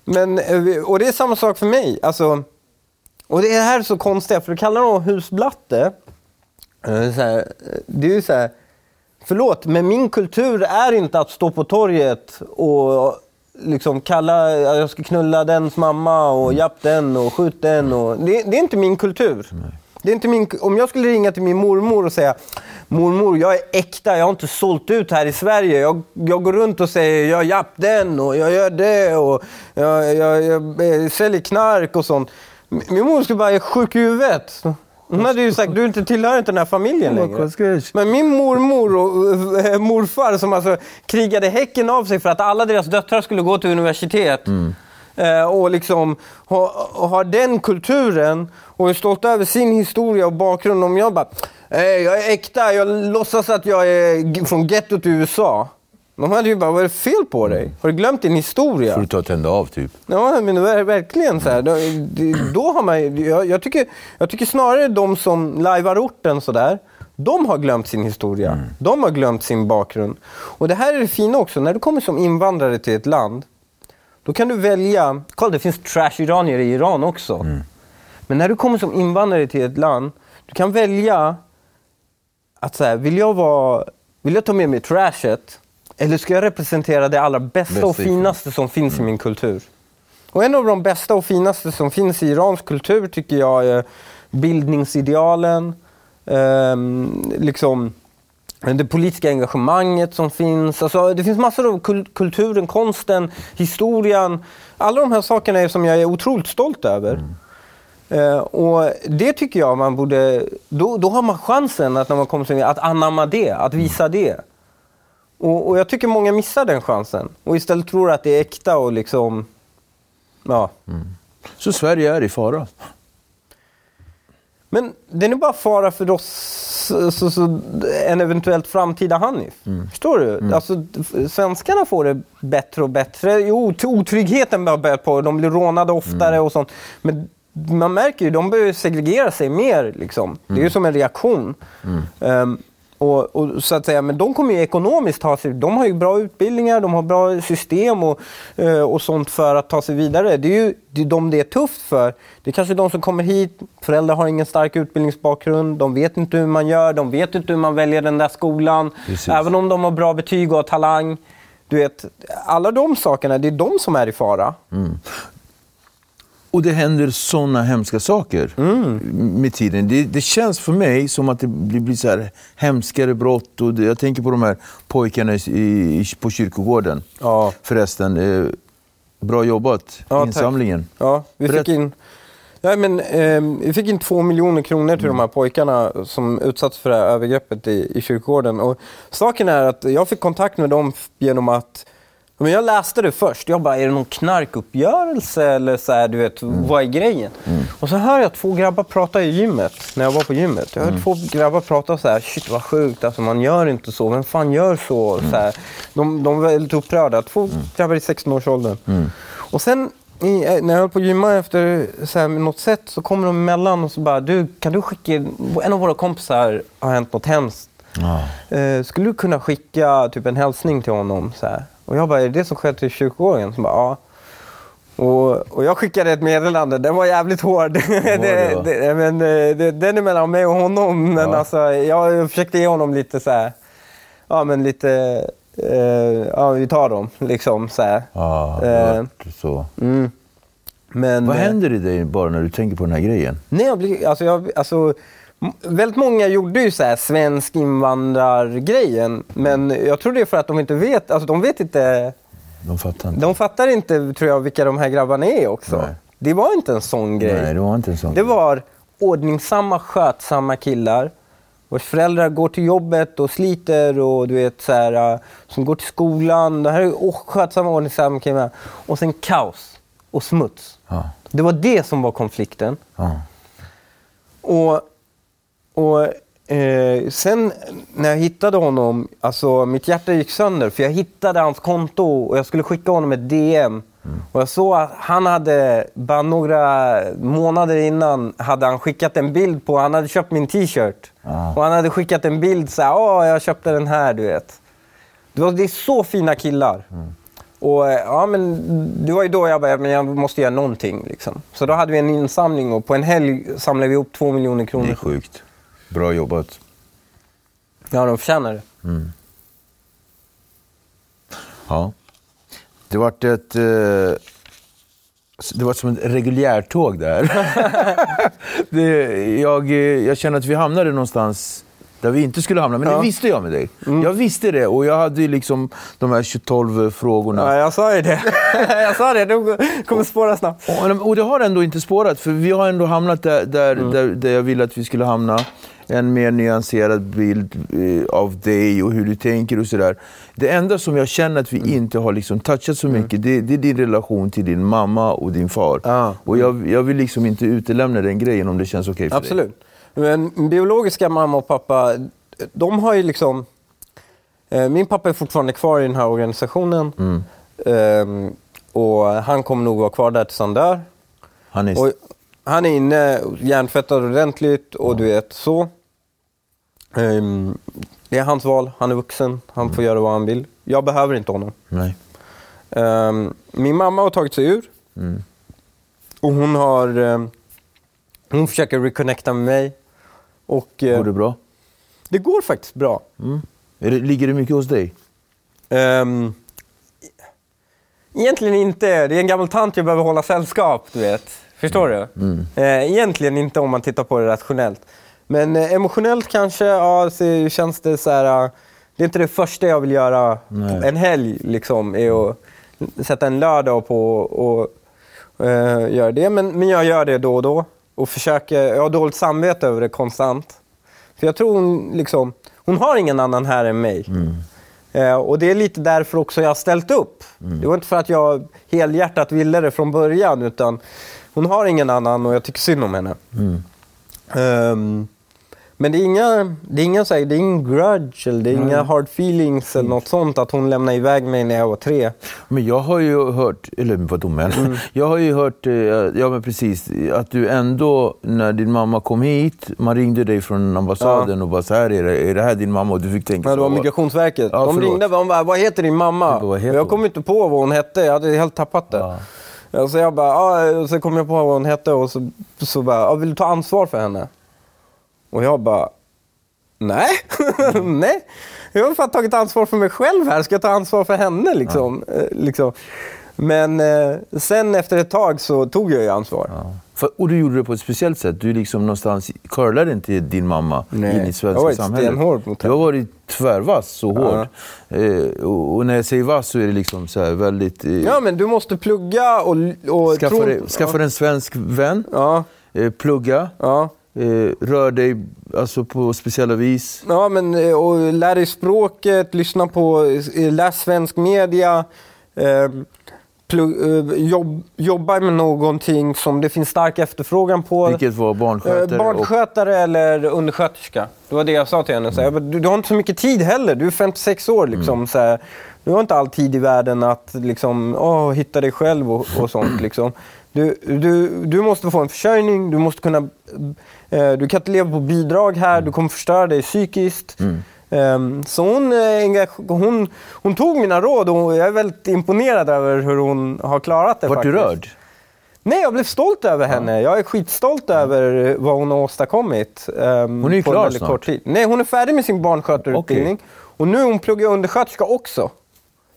Men, eh, och det är samma sak för mig. Alltså, och det här är så konstigt, för du kallar dem husblatte. eh, här, eh, det är ju så här, förlåt, men min kultur är inte att stå på torget och liksom kalla, jag ska knulla dens mamma och japp den och skjut den. Och, det, det är inte min kultur. Det är inte min, om jag skulle ringa till min mormor och säga Mormor, jag är äkta, jag har inte sålt ut här i Sverige. Jag, jag går runt och säger jag japp den och jag gör det och jag, jag, jag, eh, säljer knark och sånt. Min mor skulle bara, jag är sjuk i huvudet. Hade ju sagt, du inte tillhör inte den här familjen längre. Men min mormor och eh, morfar som alltså krigade häcken av sig för att alla deras döttrar skulle gå till universitet. Eh, och liksom ha, har den kulturen och är stolta över sin historia och bakgrund. Om jag bara, jag är äkta, jag låtsas att jag är från gettot i USA. De hade ju bara, vad är det fel på dig? Har du glömt din historia? Får du ta och tända av typ. Ja, men verkligen så här. Då, då har man, jag, jag, tycker, jag tycker snarare de som lajvar orten sådär, de har glömt sin historia. De har glömt sin bakgrund. Och det här är det fina också, när du kommer som invandrare till ett land, då kan du välja, kolla det finns trash-iranier i Iran också. Men när du kommer som invandrare till ett land, du kan välja att så här, vill jag, vara, vill jag ta med mig trashet eller ska jag representera det allra bästa Bästa och finaste som finns i min kultur? Och en av de bästa och finaste som finns i Irans kultur tycker jag är bildningsidealen, ehm, liksom det politiska engagemanget som finns. Alltså, det finns massor av kul- kulturen, konsten, historien. Alla de här sakerna är som jag är otroligt stolt över. Eh, och det tycker jag man borde... Då, då har man chansen att när man kommer till att anamma det, att visa det. Och, och jag tycker många missar den chansen. Och istället tror att det är äkta och liksom... Ja. Så Sverige är i fara. Men den är bara fara för oss, så, så, en eventuellt framtida Hanif. Förstår du? Alltså, f- svenskarna får det bättre och bättre. Jo, otryggheten har börjat på. De blir rånade oftare och sånt. Men man märker ju, de börjar segregera sig mer. Liksom. Det är ju som en reaktion. Ehm, och, och, så att säga, men de kommer ju ekonomiskt ta sig... De har ju bra utbildningar, de har bra system och, eh, och sånt för att ta sig vidare. Det är ju det är de det är tufft för. Det är kanske de som kommer hit, föräldrar har ingen stark utbildningsbakgrund, de vet inte hur man gör, de vet inte hur man väljer den där skolan. Precis. Även om de har bra betyg och talang. Du vet, alla de sakerna, det är de som är i fara. Och det händer såna hemska saker med tiden. Det, det känns för mig som att det blir, blir så här hemskare brott. Och det, jag tänker på de här pojkarna i, i, på kyrkogården. Ja. Förresten, eh, bra jobbat. Ja, tack. Insamlingen. Ja, vi Berätta. fick in... Ja, men, ehm, vi fick in två miljoner kronor till de här pojkarna som utsatts för det här övergreppet i, i kyrkogården. Och saken är att jag fick kontakt med dem genom att men jag läste det först. Jag bara, är det någon knarkuppgörelse eller så här, du vet, vad är grejen? Och så hör jag två grabbar prata i gymmet, när jag var på gymmet. Jag hörde två grabbar prata så här, shit vad sjukt, alltså, man gör inte så, vem fan gör så? så här. De, de var väldigt upprörda, två grabbar i 16-årsåldern. Och sen i, eh, när jag höll på att gymma efter så här, något sätt så kommer de emellan och så bara, du kan du skicka, en av våra kompisar har hänt något hemskt. Eh, skulle du kunna skicka typ en hälsning till honom? Så här? Och jag bara, är det det som skedde till kyrkogården? Så bara, ja. Och, och jag skickade ett meddelande, den var jävligt hård. det, det, men, eh, det, den är mellan mig och honom. Men Ja. alltså, jag försökte ge honom lite så här, ja men lite, eh, ja vi tar dem liksom så här. Ja, Eh, så. Men, Vad eh, händer i dig bara när du tänker på den här grejen? Nej, jag blir, alltså, jag, alltså, väldigt många gjorde ju så här svensk invandrargrejen. Men jag tror det är för att de inte vet, alltså de vet inte, De fattar inte. de fattar inte tror jag vilka de här grabbarna är också. Nej. Det var inte en sån grej. Nej, det var inte en sån. Det var ordningsamma, skötsamma killar vars föräldrar går till jobbet och sliter och du vet så här, äh, som går till skolan. Det här är å- skötsamma, ordningsamma killar. Och sen kaos och smuts. Ja. Det var det som var konflikten. Ja. Och, och eh, sen när jag hittade honom, alltså mitt hjärta gick sönder för jag hittade hans konto och jag skulle skicka honom ett DM. Och jag såg att han hade, bara några månader innan, hade han skickat en bild på, han hade köpt min t-shirt. Och han hade skickat en bild så här, åh jag köpte den här, du vet. Det, var, det är så fina killar. Och eh, ja, men det var ju då jag bara, men jag måste göra någonting. Liksom. Så då hade vi en insamling och på en helg samlade vi ihop två miljoner Det kronor. är sjukt. Bra jobbat. Ja, de förtjänar det. Ja. Det vart ett... Eh, det var som ett reguljärtåg där. det, jag, eh, jag känner att vi hamnade någonstans där vi inte skulle hamna. Men det visste jag med dig. Jag visste det och jag hade liksom de här 12 frågorna. Ja, jag sa ju det. jag sa det, de kommer spåra snabbt. Och, och det har ändå inte spårat, för vi har ändå hamnat där, där, där, där jag ville att vi skulle hamna. En mer nyanserad bild eh, av dig och hur du tänker och sådär. Det enda som jag känner att vi inte har liksom touchat så mycket, det, det är din relation till din mamma och din far. Ja. Och jag, jag vill liksom inte utelämna den grejen om det känns okej för dig. Absolut. Men biologiska mamma och pappa, de har ju liksom... Eh, min pappa är fortfarande kvar i den här organisationen. Ehm, och han kommer nog vara kvar där tills han dör. Han är... Och han är inne, hjärntvättad ordentligt och du vet så. Ehm, det är hans val, han är vuxen, han får göra vad han vill. Jag behöver inte honom. Nej. Ehm, min mamma har tagit sig ur. Och hon har... ehm, hon försöker reconnecta med mig. Och, eh, Går det bra? det går faktiskt bra. Är det, ligger det mycket hos dig? Um, egentligen inte. Det är en gammal tant jag behöver hålla sällskap, du vet. Förstår du? Eh, egentligen inte om man tittar på det rationellt. Men eh, emotionellt kanske, ja, så känns det så här... eh, det är inte det första jag vill göra Nej. en helg, liksom, är att sätta en lördag på och eh, göra det. Men, men jag gör det då och då. Och försöker, jag har dåligt samvete över det konstant. För jag tror hon, liksom, hon har ingen annan här än mig. Eh, och det är lite därför också jag har ställt upp. Det var inte för att jag helhjärtat ville det från början, utan hon har ingen annan och jag tycker synd om henne. Ehm, men det är inga, det är inga så här, det är ingen grudge eller det är inga hard feelings eller något sånt att hon lämnade iväg mig när jag var tre. Men jag har ju hört, eller vadå men? Mm. Jag har ju hört, eh, ja men precis, att du ändå, när din mamma kom hit, man ringde dig från ambassaden och bara så här är det, är det här din mamma? Och du fick tänka Men det var Migrationsverket. Ja, de förlåt. ringde och bara, vad heter din mamma? Bara, heter jag kom inte på vad hon hette, jag hade helt tappat det. Ja. Ja, Så jag bara, ja, och så kom jag på vad hon hette och så, så bara, ja, vill du ta ansvar för henne? Och jag bara, nej, nej. Jag har fan tagit ansvar för mig själv här, ska jag ta ansvar för henne liksom? Eh, liksom. Men eh, sen efter ett tag så tog jag ju ansvar. För, och du gjorde det på ett speciellt sätt. Du liksom någonstans curlade inte din mamma Nej, in i svenska jag samhället. mot Du har varit tvärvass och hård. Eh, och, och när jag säger vass så är det liksom så här väldigt... Eh, Ja, men du måste plugga och... och skaffa tro- dig, skaffa dig en svensk vän, Ja, eh, plugga, ja. Eh, rör dig alltså, på speciella vis. Ja, men eh, och lär dig språket, lyssna på, eh, läs svensk media. Eh, plugg, eh, jobb, jobba med någonting som det finns stark efterfrågan på. Vilket var barnskötare. Eh, barnskötare eller undersköterska. Det var det jag sa till henne. Så här, jag bara, du, du har inte så mycket tid heller. Du är 56 år. Liksom, så här, du har inte all tid i världen att liksom, åh, hitta dig själv och, och sånt. Liksom. Du, du, du måste få en försörjning. Du, måste kunna, eh, du kan inte leva på bidrag här. Du kommer förstöra dig psykiskt. Ehm, så hon, eh, hon, hon tog mina råd och jag är väldigt imponerad över hur hon har klarat det. Vart du rörd? Nej, jag blev stolt över henne. Jag är skitstolt över vad hon har åstadkommit. ehm, Hon är ju klar snart. kort tid. Nej, hon är färdig med sin barnskötarutbildning. Och nu är hon pluggar undersköterska också.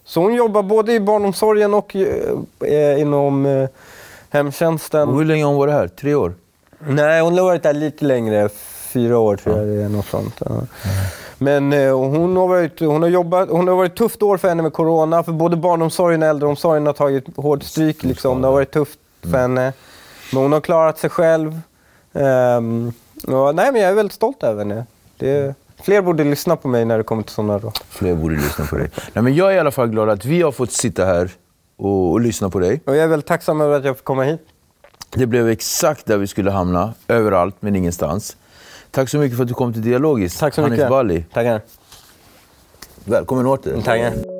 Så hon jobbar både i barnomsorgen och eh, inom eh, hemtjänsten. Och hur länge har hon varit här? Tre år? Nej, hon har varit där lite längre. fyra år tror jag det är. Något sånt. Ja. Men eh, hon, har varit, hon, har jobbat, hon har varit tufft år för henne med corona. För både barnomsorgen och äldreomsorgen har tagit hård stryk. Liksom. Det har varit tufft för henne. Men hon har klarat sig själv. Um, och, nej, men jag är väldigt stolt över henne. Det, fler borde lyssna på mig när det kommer till sådana råd. Fler borde lyssna på dig. Nej, men jag är i alla fall glad att vi har fått sitta här och, och lyssna på dig. Och jag är väldigt tacksam över att jag fick komma hit. Det blev exakt där vi skulle hamna. Överallt, men ingenstans. Tack så mycket för att du kom till Dialogiskt. Tack så Hanif mycket. Bali. Tackar. Välkommen åter. Tackar.